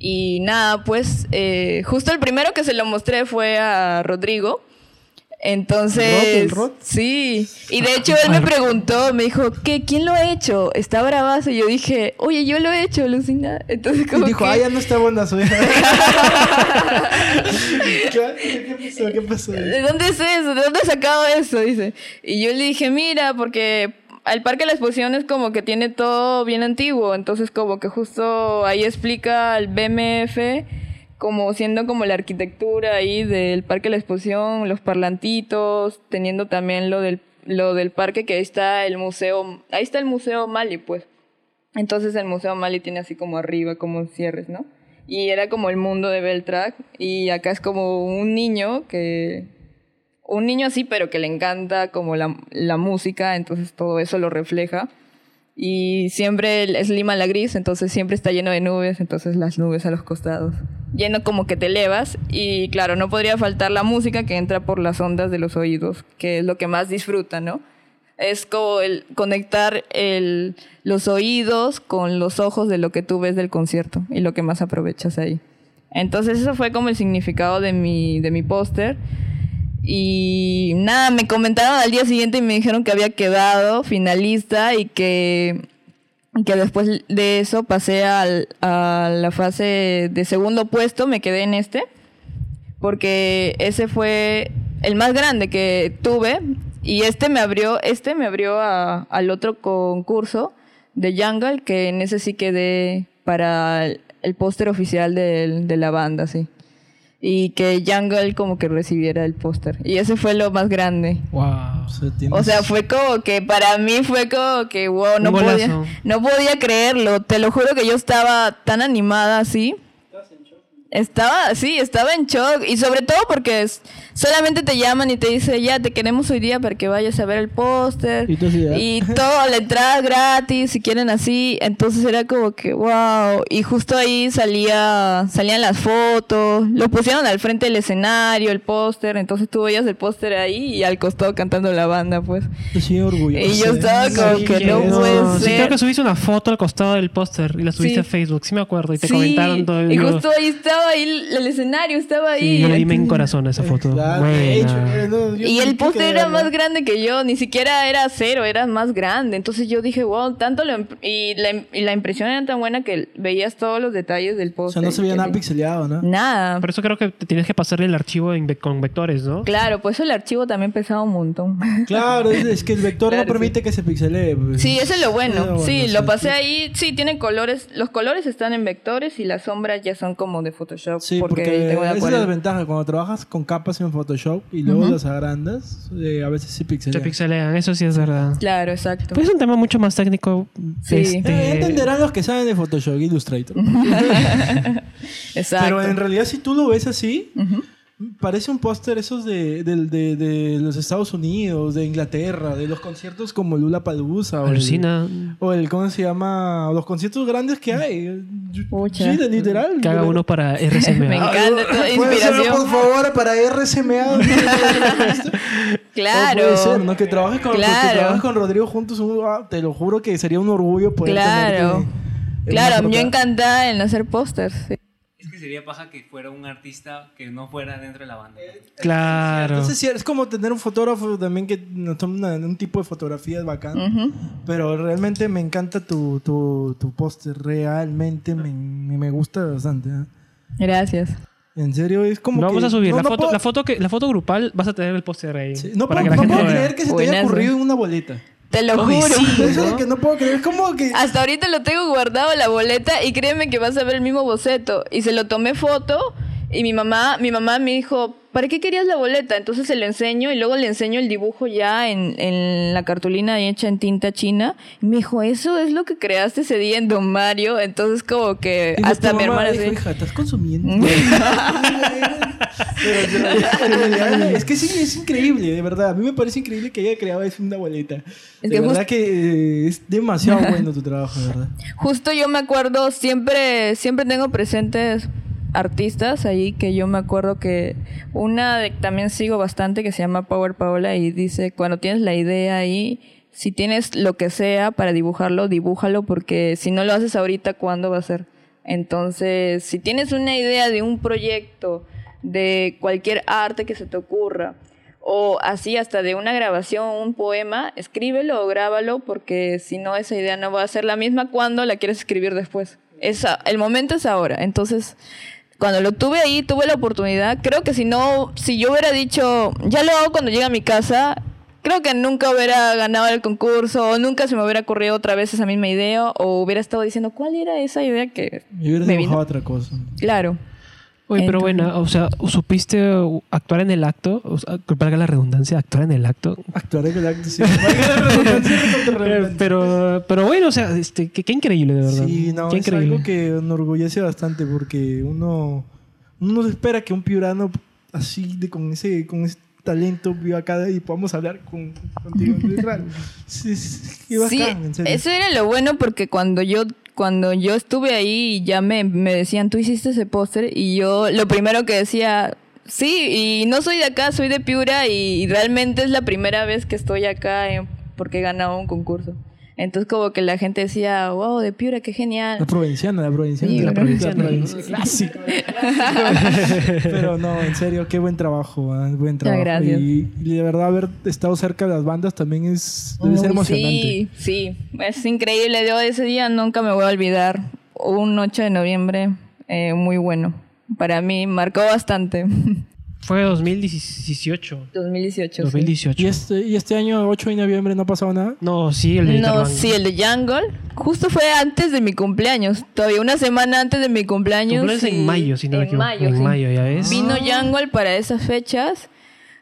Speaker 4: Y nada, pues eh, justo el primero que se lo mostré fue a Rodrigo. Entonces,
Speaker 2: ¿Rod, el Rod?
Speaker 4: sí. Y de hecho él me preguntó, me dijo, ¿qué? ¿Quién lo ha hecho? Está bravazo. Y yo dije, oye, yo lo he hecho, Lucina. Entonces
Speaker 2: Y
Speaker 4: como
Speaker 2: dijo,
Speaker 4: que-
Speaker 2: ah, ya no está buena su hija. ¿Qué, ¿Qué pasó? ¿Qué pasó?
Speaker 4: ¿De dónde es eso? ¿De dónde has sacado eso? Dice. Y yo le dije, mira, porque el Parque de la Exposición es como que tiene todo bien antiguo, entonces como que justo ahí explica el BMF como siendo como la arquitectura ahí del Parque de la Exposición, los parlantitos, teniendo también lo del, lo del parque que ahí está el museo, ahí está el Museo Mali, pues. Entonces el Museo Mali tiene así como arriba, como cierres, ¿no? Y era como el mundo de Beltrack. Y acá es como un niño que... Un niño así, pero que le encanta como la, la música, entonces todo eso lo refleja. Y siempre es Lima la gris, entonces siempre está lleno de nubes, entonces las nubes a los costados. Lleno como que te elevas y claro, no podría faltar la música que entra por las ondas de los oídos, que es lo que más disfruta, ¿no? Es como el conectar el, los oídos con los ojos de lo que tú ves del concierto y lo que más aprovechas ahí. Entonces eso fue como el significado de mi, de mi póster. Y nada, me comentaron al día siguiente y me dijeron que había quedado finalista y que, que después de eso pasé al- a la fase de segundo puesto, me quedé en este, porque ese fue el más grande que tuve y este me abrió, este me abrió al otro concurso de Jungle, que en ese sí quedé para el, póster oficial de la banda, sí y que Jungle como que recibiera el póster. Y ese fue lo más grande.
Speaker 3: Wow.
Speaker 2: O sea, tienes-
Speaker 4: O sea, fue como que para mí fue como que wow, no podía, no podía creerlo. Te lo juro que yo estaba tan animada así. Estaba, sí, estaba en shock. Y sobre todo porque es- solamente te llaman y te dicen, ya, te queremos hoy día para que vayas a ver el póster.
Speaker 2: Y.
Speaker 4: Y todo, la entrada gratis, si quieren así. Entonces era como que, wow. Y justo ahí salía, salían las fotos. Lo pusieron al frente del escenario, el póster. Entonces tú veías el póster ahí y al costado cantando la banda, pues.
Speaker 2: Soy orgulloso.
Speaker 4: Y yo estaba como
Speaker 2: Sí,
Speaker 4: que
Speaker 2: que
Speaker 4: no puede
Speaker 3: Sí,
Speaker 4: ser.
Speaker 3: creo que subiste una foto al costado del póster y la subiste
Speaker 4: Sí.
Speaker 3: a Facebook, sí me acuerdo, y te
Speaker 4: Sí,
Speaker 3: comentaron todo.
Speaker 4: y
Speaker 3: yo-
Speaker 4: justo ahí estaba ahí el escenario, estaba ahí.
Speaker 3: sí, yo leí en corazón esa foto.
Speaker 2: Hecho,
Speaker 4: Y el póster era más grande que yo, ni siquiera era cero, era más grande. Entonces yo dije, wow, tanto lo y, la, y la impresión era tan buena que veías todos los detalles del
Speaker 2: O
Speaker 4: póster.
Speaker 2: sea, no se veía nada pixeleado, ¿no?
Speaker 4: Nada.
Speaker 3: Por eso creo que te tienes que pasarle el archivo en ve- con vectores, ¿no?
Speaker 4: Claro, pues el archivo también pesaba un montón.
Speaker 2: Claro, es, es que el vector
Speaker 4: Claro,
Speaker 2: no permite que se pixelee. pues.
Speaker 4: Sí, eso es lo bueno. Sí, lo
Speaker 2: sí.
Speaker 4: pasé ahí. Sí, tiene colores. Los colores están en vectores y las sombras ya son como de Photoshop.
Speaker 2: Sí,
Speaker 4: porque,
Speaker 2: porque,
Speaker 4: tengo
Speaker 2: esa es la desventaja. Cuando trabajas con capas en Photoshop y luego las agrandas, eh, a veces sí
Speaker 3: Se
Speaker 2: pixelean.
Speaker 3: pixelean, eso sí es verdad.
Speaker 4: Claro, exacto.
Speaker 3: Es un tema mucho más técnico.
Speaker 4: Sí.
Speaker 3: este,
Speaker 2: Eh, entenderán los que saben de Photoshop Illustrator.
Speaker 4: exacto.
Speaker 2: Pero en realidad, si tú lo ves así, parece un póster esos de, del- de- de los Estados Unidos, de Inglaterra, de los conciertos como Lula Palusa. O el, o el, ¿cómo se llama? O los conciertos grandes que hay.
Speaker 4: Pucha.
Speaker 2: Sí, de literal.
Speaker 3: Que haga uno para RCMA.
Speaker 4: Me encanta toda
Speaker 2: ¿Puede ser,
Speaker 4: inspiración.
Speaker 2: por favor, para RCMA?
Speaker 4: Claro.
Speaker 2: Puede ser, ¿no? Que trabajes con,
Speaker 4: Claro.
Speaker 2: que trabajes con Rodrigo juntos, un- ah, te lo juro que sería un orgullo poder
Speaker 4: Claro.
Speaker 2: tenerte en
Speaker 4: Claro, yo encantada en hacer pósters. sí.
Speaker 5: Sería paja que fuera un artista que no fuera dentro de la banda.
Speaker 3: Claro.
Speaker 2: Entonces, sí, es como tener un fotógrafo también que nos toma un tipo de fotografías bacán.
Speaker 4: Ujú.
Speaker 2: Pero realmente me encanta tu, tu, tu póster. Realmente me, me gusta bastante. ¿eh?
Speaker 4: Gracias.
Speaker 2: En serio, es como
Speaker 3: Lo
Speaker 2: que...
Speaker 3: vamos a subir.
Speaker 2: no,
Speaker 3: la,
Speaker 2: no
Speaker 3: foto,
Speaker 2: puedo-
Speaker 3: la, foto que, la foto grupal vas a tener el póster ahí.
Speaker 2: sí, no
Speaker 3: para
Speaker 2: puedo,
Speaker 3: que la
Speaker 2: no
Speaker 3: gente
Speaker 2: puedo creer que se te haya ocurrido en una boleta.
Speaker 4: Te lo
Speaker 3: Oye,
Speaker 4: juro.
Speaker 3: sí.
Speaker 2: Eso es lo que no puedo creer. Es como que...
Speaker 4: Hasta ahorita lo tengo guardado la boleta y créeme que vas a ver el mismo boceto. Y se lo tomé foto y mi mamá, mi mamá me dijo, ¿para qué querías la boleta? Entonces se lo enseño y luego le enseño el dibujo ya en, en la cartulina hecha en tinta china. Y me dijo, eso es lo que creaste ese día en Don Mario. Entonces como que
Speaker 2: Digo,
Speaker 4: hasta mi hermana...
Speaker 2: dijo, hija, ¿estás consumiendo? Pero, pero, es que sí, es increíble, de verdad. A mí me parece increíble que haya creado eso una boleta.
Speaker 4: Es
Speaker 2: de
Speaker 4: que
Speaker 2: verdad que eh, es demasiado bueno tu trabajo, de verdad.
Speaker 4: Justo yo me acuerdo, siempre, siempre tengo presentes artistas ahí que yo me acuerdo que una de, también sigo bastante que se llama Power Paola y dice cuando tienes la idea ahí, si tienes lo que sea para dibujarlo, dibújalo porque si no lo haces ahorita, ¿cuándo va a ser? Entonces, si tienes una idea de un proyecto, de cualquier arte que se te ocurra, o así hasta de una grabación, un poema, escríbelo o grábalo porque si no esa idea no va a ser la misma cuando la quieres escribir después. Esa, el momento es ahora. Entonces, cuando lo tuve ahí, tuve la oportunidad. Creo que si no, si yo hubiera dicho, ya lo hago cuando llegue a mi casa, creo que nunca hubiera ganado el concurso o nunca se me hubiera ocurrido otra vez esa misma idea o hubiera estado diciendo, ¿cuál era esa idea que
Speaker 2: Y hubieras
Speaker 4: me
Speaker 2: dibujado
Speaker 4: vino?
Speaker 2: otra cosa.
Speaker 4: Claro.
Speaker 3: Oye, pero bueno, o sea, ¿supiste actuar en el acto? O sea, valga la redundancia, actuar en el acto.
Speaker 2: Actuar en el acto, sí. Valga la redundancia, recontra redundancia.
Speaker 3: Pero, pero bueno, o sea, este, qué, qué increíble, de verdad.
Speaker 2: Sí, no,
Speaker 3: qué
Speaker 2: es
Speaker 3: increíble.
Speaker 2: algo que enorgullece bastante porque uno, uno no se espera que un piurano así, de, con, ese, con ese talento viva acá y podamos hablar con, contigo. Sí, sí, qué
Speaker 4: Sí,
Speaker 2: bacán, en serio.
Speaker 4: eso era lo bueno porque cuando yo cuando yo estuve ahí ya me, me decían, tú hiciste ese póster y yo lo primero que decía, sí, y no soy de acá, soy de Piura y, realmente es la primera vez que estoy acá porque he ganado un concurso. Entonces como que la gente decía, wow, de Piura, qué
Speaker 2: La
Speaker 4: genial.
Speaker 2: provinciana, la provinciana.
Speaker 4: Sí,
Speaker 2: la
Speaker 4: la
Speaker 2: provinciana.
Speaker 3: provinciana.
Speaker 2: Clásico. Pero no, en serio, qué buen trabajo, ah, buen trabajo.
Speaker 4: gracias.
Speaker 2: Y, y de verdad haber estado cerca de las bandas también es debe ser emocionante.
Speaker 4: Sí, sí, es increíble. Yo ese día nunca me voy a olvidar. Un 8 de noviembre eh, muy bueno. Para mí marcó bastante.
Speaker 3: Fue 2018.
Speaker 4: 2018. sí.
Speaker 3: 2018.
Speaker 2: Y este, y este año, 8 de noviembre, no ha pasado nada.
Speaker 3: No, sí, el de
Speaker 4: No, sí, el de Jungle. Justo fue antes de mi cumpleaños. Todavía una semana antes de mi cumpleaños.
Speaker 3: Cumpleaños en mayo, si no me
Speaker 4: en
Speaker 3: equivoco.
Speaker 4: mayo,
Speaker 3: en
Speaker 4: sí.
Speaker 3: mayo, ya ves.
Speaker 4: Vino Jungle para esas fechas.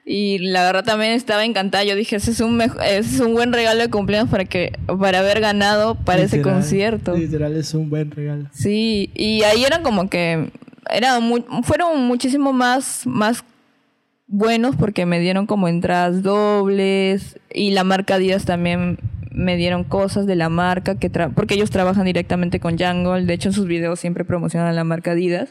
Speaker 4: Y la verdad también estaba encantada. Yo dije, ese es un, mejo- ese es un buen regalo de cumpleaños para, que, para haber ganado para ese concierto.
Speaker 2: Literal, es un buen regalo.
Speaker 4: Sí, y ahí eran como que era mu- fueron muchísimo más más buenos porque me dieron como entradas dobles y la marca Adidas también me dieron cosas de la marca que porque ellos trabajan directamente con Jungle, de hecho en sus videos siempre promocionan la marca Adidas.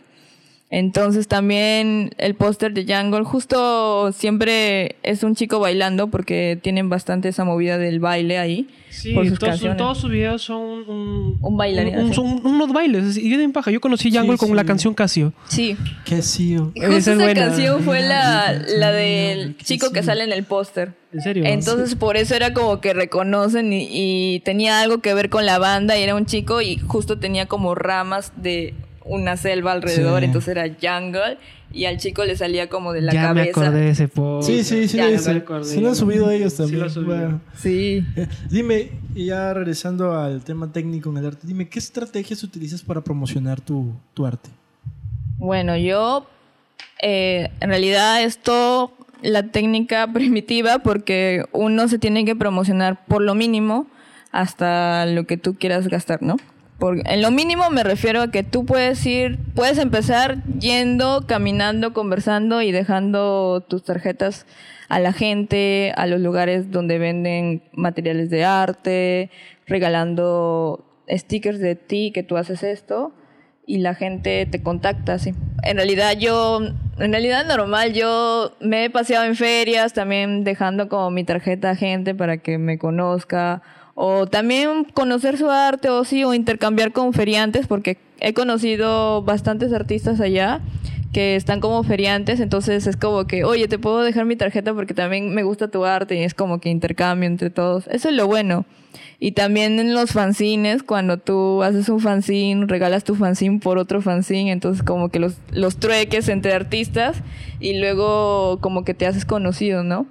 Speaker 4: Entonces también el póster de Jungle justo siempre es un chico bailando porque tienen bastante esa movida del baile ahí
Speaker 3: Sí,
Speaker 4: por sus
Speaker 3: todos,
Speaker 4: canciones.
Speaker 3: todos sus videos son un,
Speaker 4: Un bailarín,
Speaker 3: un-
Speaker 4: así.
Speaker 3: son unos bailes. Y vienen paja. Yo conocí Jungle con
Speaker 2: sí.
Speaker 3: la canción Casio.
Speaker 4: Sí.
Speaker 3: Debe
Speaker 4: Justo esa
Speaker 3: buena.
Speaker 4: canción fue la, la del chico que sale en el póster.
Speaker 3: ¿En serio?
Speaker 4: Entonces por eso era como que reconocen y, y tenía algo que ver con la banda y era un chico y justo tenía como ramas de una selva alrededor,
Speaker 2: Sí.
Speaker 4: entonces era jungle y al chico le salía como de la
Speaker 3: ya me
Speaker 4: cabeza.
Speaker 3: acordé de ese post.
Speaker 2: Sí, sí, sí.
Speaker 4: Ya,
Speaker 2: sí,
Speaker 4: me
Speaker 2: sí.
Speaker 3: acordé.
Speaker 2: Sí lo han subido ellos
Speaker 3: Sí
Speaker 2: también.
Speaker 3: lo han subido.
Speaker 2: Bueno.
Speaker 4: Sí.
Speaker 2: Eh, Dime, y ya regresando al tema técnico en el arte, dime, ¿qué estrategias utilizas para promocionar tu, tu arte?
Speaker 4: Bueno, yo eh, en realidad esto la técnica primitiva porque uno se tiene que promocionar por lo mínimo hasta lo que tú quieras gastar, ¿no? Por- en lo mínimo me refiero a que tú puedes ir, puedes empezar yendo, caminando, conversando y dejando tus tarjetas a la gente, a los lugares donde venden materiales de arte, regalando stickers de ti que tú haces esto y la gente te contacta así. En realidad yo, en realidad normal, yo me he paseado en ferias también dejando como mi tarjeta a gente para que me conozca o también conocer su arte o sí o intercambiar con feriantes porque he conocido bastantes artistas allá que están como feriantes, entonces es como que, oye, te puedo dejar mi tarjeta porque también me gusta tu arte y es como que intercambio entre todos. Eso es lo bueno. Y también en los fanzines, cuando tú haces un fanzine, regalas tu fanzine por otro fanzine, entonces como que los, los trueques entre artistas y luego como que te haces conocido, ¿no?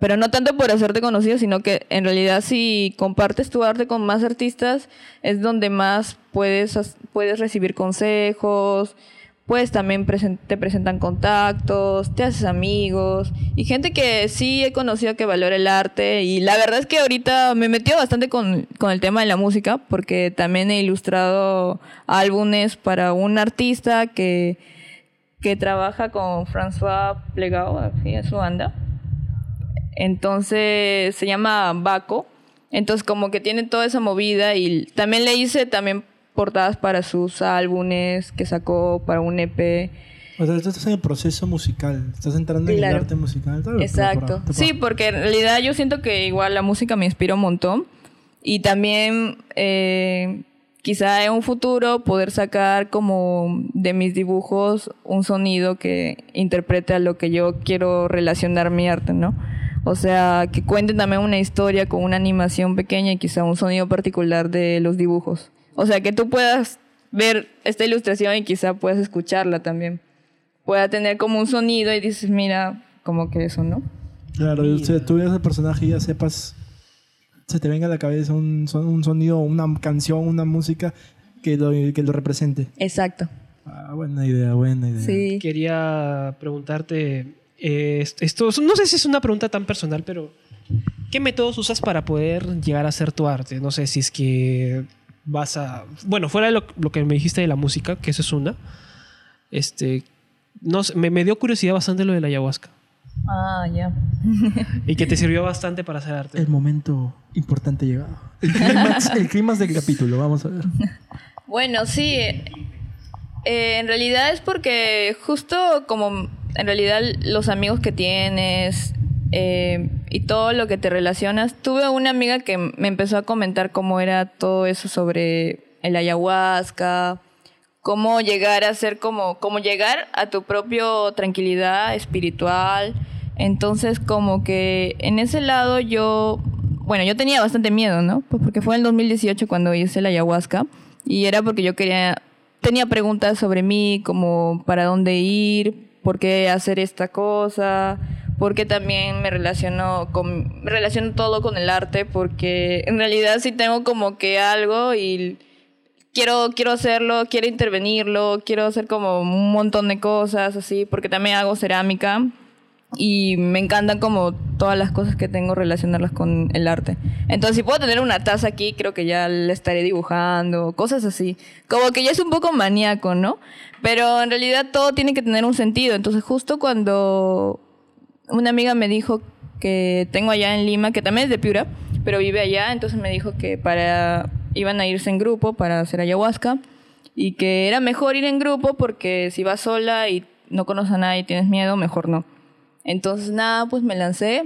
Speaker 4: Pero no tanto por hacerte conocido, sino que en realidad si compartes tu arte con más artistas, es donde más puedes, puedes recibir consejos, pues también presen- te presentan contactos, te haces amigos y gente que sí he conocido que valora el arte y la verdad es que ahorita me metió bastante con, con el tema de la música porque también he ilustrado álbumes para un artista que, que trabaja con François Plegao, así es su banda. Entonces se llama Baco. Entonces como que tiene toda esa movida y también le hice también portadas para sus álbumes que sacó para un EP.
Speaker 2: O sea, tú estás en el proceso musical, estás entrando en el
Speaker 4: Claro.
Speaker 2: arte musical. Claro,
Speaker 4: Exacto.
Speaker 2: te-
Speaker 4: Sí, porque en realidad yo siento que igual la música me inspira un montón. Y también eh, quizá en un futuro poder sacar como de mis dibujos un sonido que interprete a lo que yo quiero relacionar mi arte, ¿no? O sea, que cuenten también una historia con una animación pequeña y quizá un sonido particular de los dibujos. O sea, que tú puedas ver esta ilustración y quizá puedas escucharla también. Pueda tener como un sonido y dices, mira, como que eso, ¿no?
Speaker 2: Claro, y usted- tú veas el personaje y ya sepas, se te venga a la cabeza un, son- un sonido, una canción, una música que lo, que lo represente.
Speaker 4: Exacto.
Speaker 2: Ah, buena idea, buena idea.
Speaker 4: Sí.
Speaker 3: Quería preguntarte, eh, esto, no sé si es una pregunta tan personal, pero ¿qué métodos usas para poder llegar a hacer tu arte? No sé si es que vas a... Bueno, fuera de lo, lo que me dijiste de la música, que eso es una, este, no sé, me, me dio curiosidad bastante lo de la ayahuasca
Speaker 4: Ah, ya.
Speaker 3: y que te sirvió bastante para hacer arte.
Speaker 2: El momento importante llegado. El clímax, el clímax del capítulo, vamos a ver.
Speaker 4: Bueno, sí. eh, en realidad es porque justo como en realidad los amigos que tienes eh, y todo lo que te relacionas, tuve una amiga que me empezó a comentar cómo era todo eso sobre el ayahuasca, cómo llegar a ser como, cómo llegar a tu propio tranquilidad espiritual. Entonces, como que en ese lado yo, bueno, yo tenía bastante miedo, ¿no? Pues porque fue en el 2018 cuando hice la ayahuasca y era porque yo quería, tenía preguntas sobre mí, como para dónde ir, por qué hacer esta cosa, porque también me relaciono con, relaciono todo con el arte, porque en realidad sí tengo como que algo y quiero, quiero hacerlo, quiero intervenirlo, quiero hacer como un montón de cosas así, porque también hago cerámica y me encantan como todas las cosas que tengo relacionarlas con el arte. Entonces, si puedo tener una taza aquí, creo que ya la estaré dibujando, cosas así. Como que ya es un poco maníaco, ¿no? Pero en realidad todo tiene que tener un sentido. Entonces, justo cuando una amiga me dijo que tengo allá en Lima, que también es de Piura, pero vive allá, entonces me dijo que para iban a irse en grupo para hacer ayahuasca y que era mejor ir en grupo porque si vas sola y no conoces a nadie y tienes miedo, mejor no. Entonces nada, pues me lancé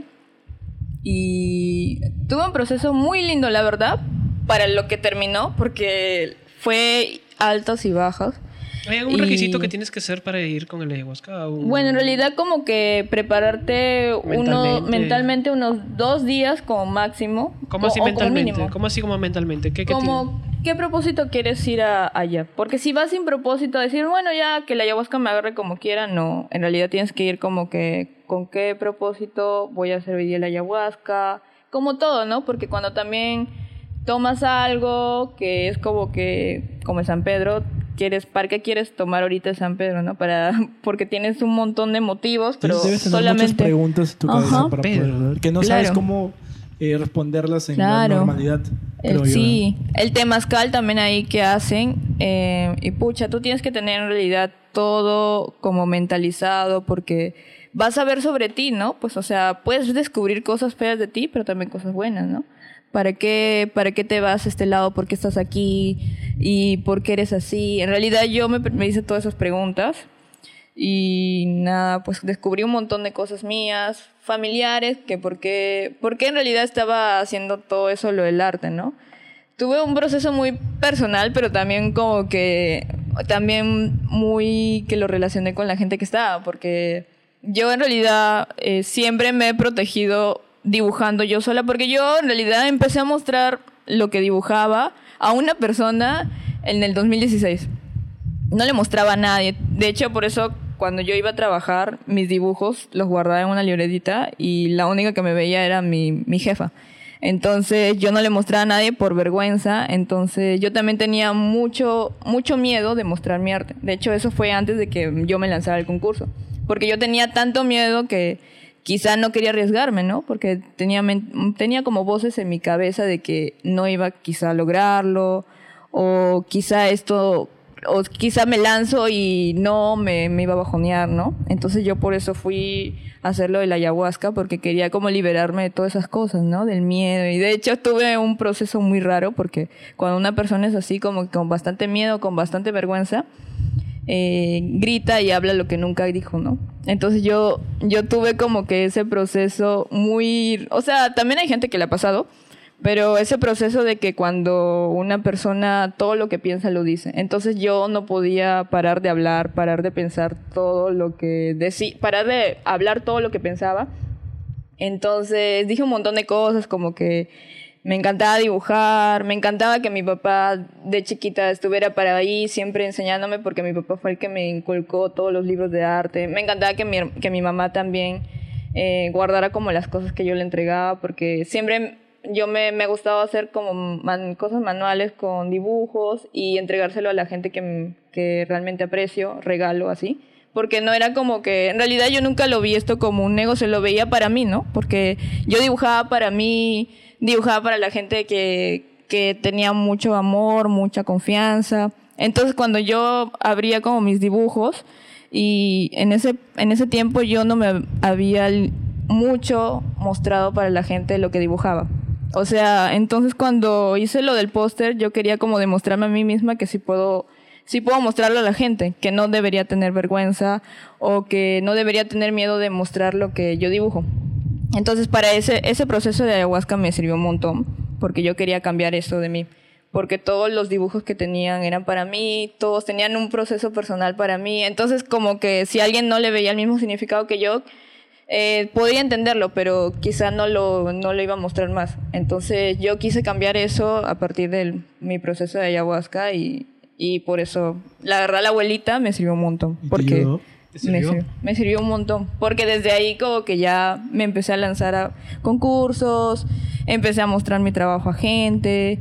Speaker 4: y tuve un proceso muy lindo, la verdad, para lo que terminó, porque fue altos y bajos.
Speaker 3: ¿Hay algún
Speaker 4: Y-
Speaker 3: requisito que tienes que hacer para ir con el ayahuasca? Un-
Speaker 4: Bueno, en realidad como que prepararte uno,
Speaker 3: Mentalmente.
Speaker 4: mentalmente unos dos días como máximo.
Speaker 3: ¿Cómo
Speaker 4: o-
Speaker 3: así
Speaker 4: o como
Speaker 3: mentalmente?
Speaker 4: mínimo.
Speaker 3: ¿Cómo así como mentalmente? ¿Qué, qué
Speaker 4: Como, ¿qué propósito quieres ir a- allá? Porque si vas sin propósito a decir, bueno, ya que la ayahuasca me agarre como quiera, no. En realidad tienes que ir como que, ¿con qué propósito voy a servir la ayahuasca? Como todo, ¿no? Porque cuando también tomas algo que es como que, como el San Pedro, quieres, ¿para qué quieres tomar ahorita el San Pedro, no? Para, porque tienes un montón de motivos, pero
Speaker 2: Debes tener muchas
Speaker 4: solamente...
Speaker 2: preguntas en tu cabeza
Speaker 4: Ajá.
Speaker 2: para
Speaker 3: Pero-
Speaker 2: poder. Que no sabes cómo eh, responderlas en
Speaker 4: Claro.
Speaker 2: la normalidad.
Speaker 4: El-
Speaker 2: yo,
Speaker 4: sí, el temazcal también ahí que hacen. eh, y pucha, tú tienes que tener en realidad todo como mentalizado porque vas a ver sobre ti, ¿no? Pues, o sea, puedes descubrir cosas feas de ti, pero también cosas buenas, ¿no? ¿Para qué, ¿Para qué te vas a este lado? ¿Por qué estás aquí? ¿Y por qué eres así? En realidad yo me, me hice todas esas preguntas y nada, pues descubrí un montón de cosas mías, familiares, que por qué, en realidad estaba haciendo todo eso, lo del arte, ¿no? Tuve un proceso muy personal, pero también como que, también muy que lo relacioné con la gente que estaba, porque yo en realidad eh, siempre me he protegido dibujando yo sola, porque yo en realidad empecé a mostrar lo que dibujaba a una persona en el 2016 no le mostraba a nadie. De hecho, por eso cuando yo iba a trabajar, mis dibujos los guardaba en una libretita y la única que me veía era mi, mi jefa. Entonces yo no le mostraba a nadie por vergüenza, entonces yo también tenía mucho, mucho miedo de mostrar mi arte. De hecho, eso fue antes de que yo me lanzara al concurso, porque yo tenía tanto miedo que quizá no quería arriesgarme, ¿no? Porque tenía, tenía como voces en mi cabeza de que no iba quizá a lograrlo, o quizá esto, o quizá me lanzo y no me, me iba a bajonear, ¿no? Entonces yo por eso fui a hacerlo de la ayahuasca, porque quería como liberarme de todas esas cosas, ¿no? Del miedo. Y de hecho tuve un proceso muy raro, porque cuando una persona es así como con bastante miedo, con bastante vergüenza, eh, grita y habla lo que nunca dijo, ¿no? Entonces yo, yo tuve como que ese proceso muy... O sea, también hay gente que le ha pasado, pero ese proceso de que cuando una persona todo lo que piensa lo dice. Entonces yo no podía parar de hablar, parar de pensar todo lo que decía, parar de hablar todo lo que pensaba. Entonces dije un montón de cosas como que me encantaba dibujar, me encantaba que mi papá de chiquita estuviera para ahí siempre enseñándome porque mi papá fue el que me inculcó todos los libros de arte. Me encantaba que mi, que mi mamá también eh, guardara como las cosas que yo le entregaba porque siempre yo me, me gustaba hacer como cosas manuales con dibujos y entregárselo a la gente que, que realmente aprecio, regalo así. Porque no era como que, en realidad yo nunca lo vi esto como un negocio, lo veía para mí, ¿no? Porque yo dibujaba para mí, dibujaba para la gente que, que tenía mucho amor, mucha confianza. Entonces cuando yo abría como mis dibujos y en ese, en ese tiempo yo no me había mucho mostrado para la gente lo que dibujaba. O sea, entonces cuando hice lo del póster, yo quería como demostrarme a mí misma que sí puedo, sí puedo mostrarlo a la gente, que no debería tener vergüenza o que no debería tener miedo de mostrar lo que yo dibujo. Entonces para ese, ese proceso de ayahuasca me sirvió un montón, porque yo quería cambiar eso de mí. Porque todos los dibujos que tenían eran para mí, todos tenían un proceso personal para mí. Entonces como que si alguien no le veía el mismo significado que yo, eh, podía entenderlo, pero quizá no lo, no lo iba a mostrar más. Entonces yo quise cambiar eso a partir de mi proceso de ayahuasca y, y por eso, la verdad, la abuelita me sirvió un montón.
Speaker 2: ¿Y te
Speaker 4: Porque
Speaker 2: ayudó?
Speaker 5: ¿Te
Speaker 4: me,
Speaker 5: sirvió?
Speaker 4: sirvió, me sirvió un montón. Porque desde ahí como que ya me empecé a lanzar a concursos, empecé a mostrar mi trabajo a gente,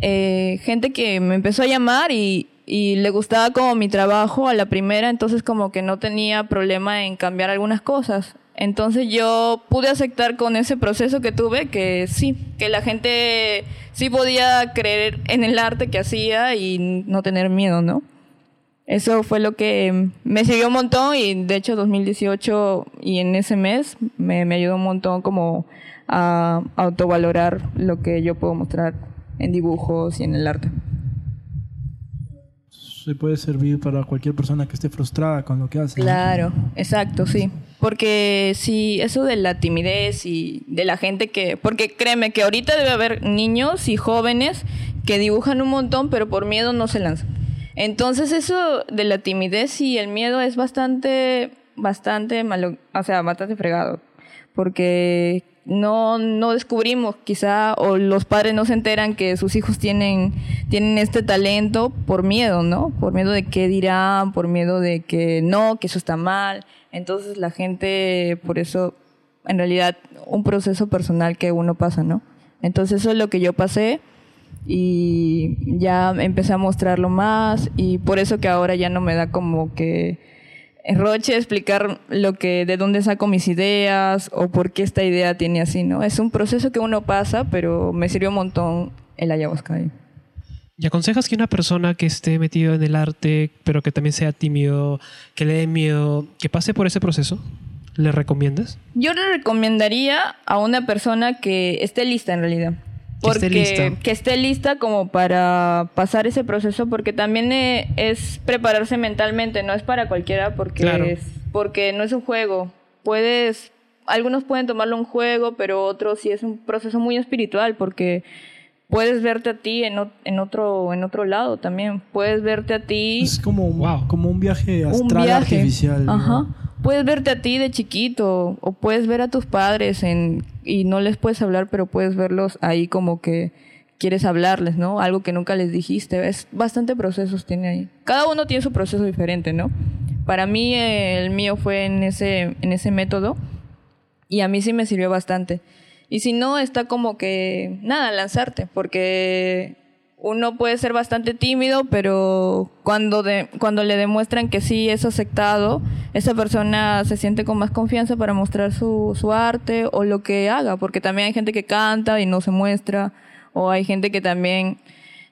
Speaker 4: eh, gente que me empezó a llamar y, y le gustaba como mi trabajo a la primera, entonces como que no tenía problema en cambiar algunas cosas. Entonces yo pude aceptar con ese proceso que tuve que sí, que la gente sí podía creer en el arte que hacía y no tener miedo, ¿no? Eso fue lo que me sirvió un montón y de hecho 2018 y en ese mes me, me ayudó un montón como a autovalorar lo que yo puedo mostrar en dibujos y en el arte.
Speaker 2: Se puede servir para cualquier persona que esté frustrada con lo que hace.
Speaker 4: Claro, exacto, sí. Porque sí, eso de la timidez y de la gente que... Porque créeme que ahorita debe haber niños y jóvenes que dibujan un montón, pero por miedo no se lanzan. Entonces eso de la timidez y el miedo es bastante, bastante malo, o sea, bastante fregado. Porque no, no descubrimos quizá, o los padres no se enteran que sus hijos tienen, tienen este talento por miedo, ¿no? Por miedo de qué dirán, por miedo de que no, que eso está mal. Entonces la gente, por eso, en realidad, un proceso personal que uno pasa, ¿no? Entonces eso es lo que yo pasé y ya empecé a mostrarlo más y por eso que ahora ya no me da como que Roche explicar lo que, de dónde saco mis ideas o por qué esta idea tiene así, ¿no? Es un proceso que uno pasa, pero me sirvió un montón el ayahuasca.
Speaker 3: ¿Y aconsejas que una persona que esté metido en el arte, pero que también sea tímido, que le dé miedo, que pase por ese proceso? ¿Le recomiendas?
Speaker 4: Yo le recomendaría a una persona que esté lista en realidad.
Speaker 3: Que esté
Speaker 4: Porque
Speaker 3: lista.
Speaker 4: que esté lista como para pasar ese proceso, porque también eh, es prepararse mentalmente, no es para cualquiera, porque
Speaker 3: Claro.
Speaker 4: es, porque no es un juego. Puedes, algunos pueden tomarlo un juego, pero otros sí es un proceso muy espiritual, porque puedes verte a ti en, en otro, en otro lado también. Puedes verte a ti
Speaker 2: Es como, un-
Speaker 3: Wow.
Speaker 2: como un viaje
Speaker 4: un
Speaker 2: astral
Speaker 4: viaje.
Speaker 2: artificial. ¿no?
Speaker 4: Ajá. Puedes verte a ti de chiquito o puedes ver a tus padres en, y no les puedes hablar, pero puedes verlos ahí como que quieres hablarles, ¿no? Algo que nunca les dijiste. Es bastante procesos tiene ahí. Cada uno tiene su proceso diferente, ¿no? Para mí eh, el mío fue en ese, en ese método y a mí sí me sirvió bastante. Y si no, está como que, nada, lanzarte, porque uno puede ser bastante tímido, pero cuando, de, cuando le demuestran que sí es aceptado, esa persona se siente con más confianza para mostrar su, su arte o lo que haga, porque también hay gente que canta y no se muestra, o hay gente que también,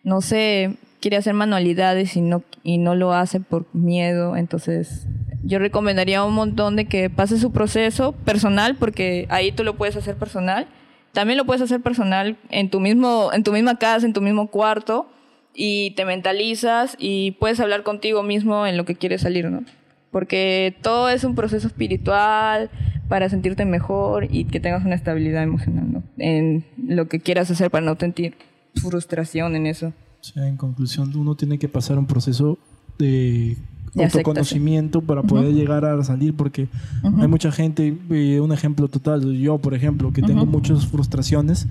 Speaker 4: no sé, quiere hacer manualidades y no, y no lo hace por miedo, entonces yo recomendaría un montón de que pase su proceso personal, porque ahí tú lo puedes hacer personal. También lo puedes hacer personal en tu mismo, en tu misma casa, en tu mismo cuarto, y te mentalizas y puedes hablar contigo mismo en lo que quieres salir, ¿no? Porque todo es un proceso espiritual para sentirte mejor y que tengas una estabilidad emocional, ¿no? En lo que quieras hacer para no sentir frustración en eso.
Speaker 2: O sea, en conclusión, uno tiene que pasar un proceso de,
Speaker 4: De
Speaker 2: autoconocimiento para poder llegar a salir, porque hay mucha gente, eh, un ejemplo total, yo por ejemplo, que tengo muchas frustraciones,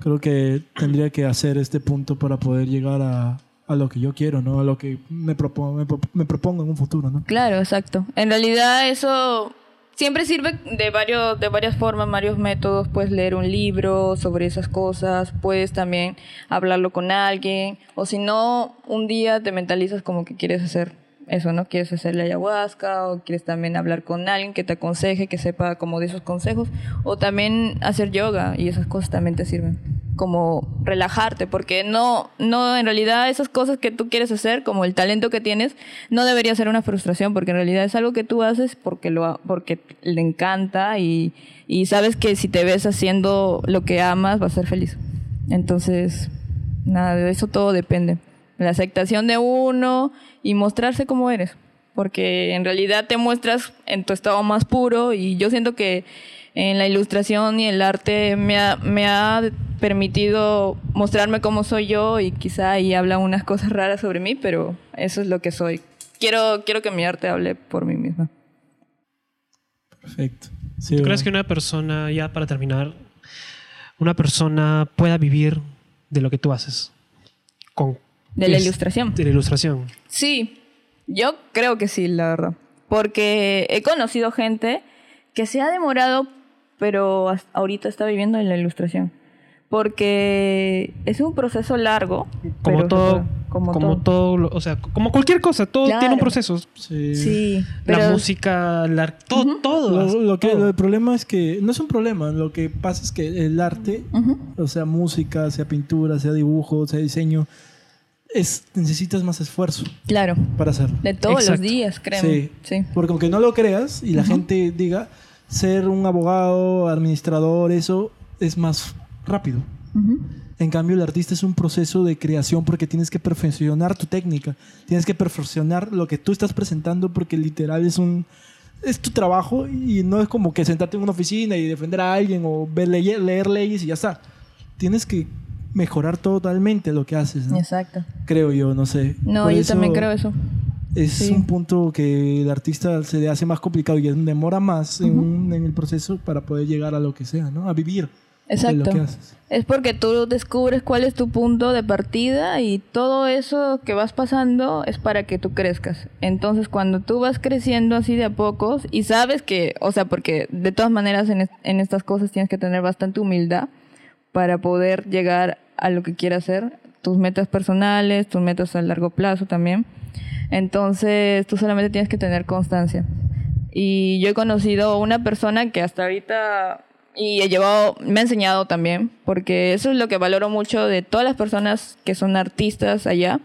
Speaker 2: creo que tendría que hacer este punto para poder llegar a, a lo que yo quiero, ¿no? A lo que me propongo, me, me propongo en un futuro, ¿no?
Speaker 4: Claro, exacto. En realidad eso siempre sirve de varios de varias formas, varios métodos. Puedes leer un libro sobre esas cosas, puedes también hablarlo con alguien, o si no, un día te mentalizas como que quieres hacer eso, ¿no? Quieres hacer la ayahuasca o quieres también hablar con alguien que te aconseje, que sepa como de esos consejos, o también hacer yoga y esas cosas también te sirven como relajarte, porque no, no, en realidad esas cosas que tú quieres hacer, como el talento que tienes, no debería ser una frustración, porque en realidad es algo que tú haces porque lo, porque le encanta y, y sabes que si te ves haciendo lo que amas, vas a ser feliz. Entonces, nada, de eso todo depende. La aceptación de uno y mostrarse como eres, porque en realidad te muestras en tu estado más puro y yo siento que en la ilustración y el arte me ha, me ha permitido mostrarme como soy yo y quizá ahí hablan unas cosas raras sobre mí, pero eso es lo que soy. Quiero, quiero que mi arte hable por mí misma.
Speaker 2: Perfecto. Sí,
Speaker 3: ¿Tú crees que una persona, ya para terminar, una persona pueda vivir de lo que tú haces? Con,
Speaker 4: De la
Speaker 3: es-
Speaker 4: ilustración.
Speaker 3: De la ilustración.
Speaker 4: Sí, yo creo que sí, la verdad. Porque he conocido gente que se ha demorado, pero hasta ahorita está viviendo en la ilustración. Porque es un proceso largo.
Speaker 3: Como
Speaker 4: pero
Speaker 3: todo, como,
Speaker 4: como, todo.
Speaker 3: o sea, como cualquier cosa, todo
Speaker 4: Claro.
Speaker 3: tiene un proceso.
Speaker 2: Sí.
Speaker 4: Sí,
Speaker 3: la música, la, todo, todo.
Speaker 2: Lo, lo que,
Speaker 3: todo.
Speaker 2: el problema es que no es un problema, lo que pasa es que el arte, o sea, música, sea pintura, sea dibujo, sea diseño, es necesitas más esfuerzo
Speaker 4: claro,
Speaker 2: para hacerlo.
Speaker 4: de todos
Speaker 3: Exacto.
Speaker 4: los días, créeme.
Speaker 2: Sí.
Speaker 4: Sí.
Speaker 2: Porque aunque no lo creas y la gente diga ser un abogado, administrador, eso es más rápido. En cambio, el artista es un proceso de creación porque tienes que perfeccionar tu técnica, tienes que perfeccionar lo que tú estás presentando porque literal es un es tu trabajo y no es como que sentarte en una oficina y defender a alguien o ver, leer, leer leyes y ya está. Tienes que mejorar totalmente lo que haces, ¿no?
Speaker 4: Exacto.
Speaker 2: Creo yo, no sé.
Speaker 4: No,
Speaker 2: Por
Speaker 4: yo
Speaker 2: eso
Speaker 4: también creo eso.
Speaker 2: Es
Speaker 4: Sí.
Speaker 2: un punto que el artista se le hace más complicado y demora más en, un- en el proceso para poder llegar a lo que sea, ¿no? A vivir de
Speaker 4: Exacto.
Speaker 2: lo que haces.
Speaker 4: Es porque tú descubres cuál es tu punto de partida y todo eso que vas pasando es para que tú crezcas. Entonces, cuando tú vas creciendo así de a pocos y sabes que, o sea, porque de todas maneras en, es- en estas cosas tienes que tener bastante humildad para poder llegar a lo que quieras hacer, tus metas personales, tus metas a largo plazo también. Entonces tú solamente tienes que tener constancia. Y yo he conocido una persona que hasta ahorita y he llevado, me ha enseñado también, porque eso es lo que valoro mucho de todas las personas que son artistas allá,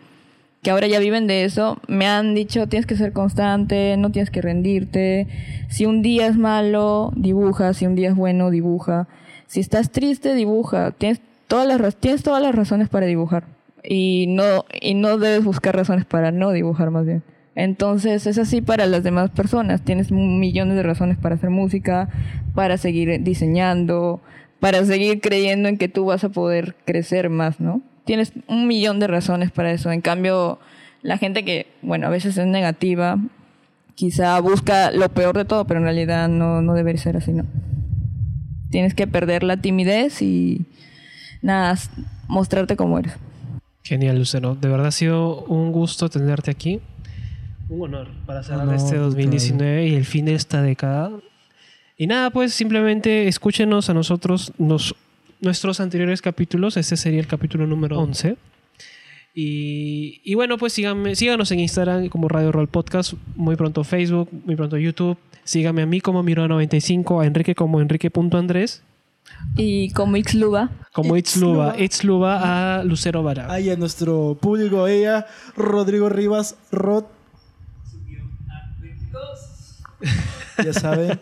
Speaker 4: que ahora ya viven de eso, me han dicho tienes que ser constante, no tienes que rendirte, si un día es malo, dibuja, si un día es bueno, dibuja, si estás triste, dibuja, tienes todas las, tienes todas las razones para dibujar y no, y no debes buscar razones para no dibujar más bien. Entonces es así para las demás personas. Tienes millones de razones para hacer música, para seguir diseñando, para seguir creyendo en que tú vas a poder crecer más, ¿no? Tienes un millón de razones para eso. En cambio, la gente que, bueno, a veces es negativa, quizá busca lo peor de todo, pero en realidad no, no debe ser así, ¿no? Tienes que perder la timidez y nada, mostrarte como eres.
Speaker 3: Genial, Lucero. De verdad ha sido un gusto tenerte aquí. Un honor para cerrar
Speaker 2: Honor,
Speaker 3: este 2019 y el fin de esta década. Y nada, pues simplemente escúchenos a nosotros nos, nuestros anteriores capítulos. Este sería el capítulo número 11. Y, y bueno, pues síganme, síganos en Instagram como Radio Roll Podcast, muy pronto Facebook, muy pronto YouTube. Síganme a mí como Miro95, a Enrique como Enrique.andrés,
Speaker 4: Y como Xluba,
Speaker 3: como
Speaker 2: Itzluba.
Speaker 3: Itzluba, Itzluba a Lucero Vara.
Speaker 2: Ahí a nuestro público, ella, Rodrigo Rivas, Rod. Ya saben,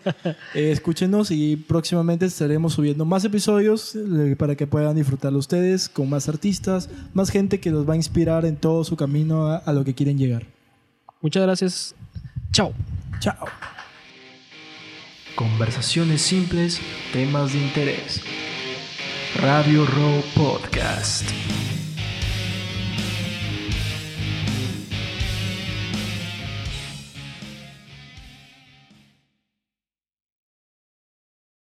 Speaker 2: eh, escúchenos y próximamente estaremos subiendo más episodios eh, para que puedan disfrutarlo ustedes con más artistas, más gente que los va a inspirar en todo su camino a, a lo que quieren llegar.
Speaker 3: Muchas gracias. Chao.
Speaker 2: Chao.
Speaker 1: Conversaciones simples, temas de interés. Radio Row Podcast.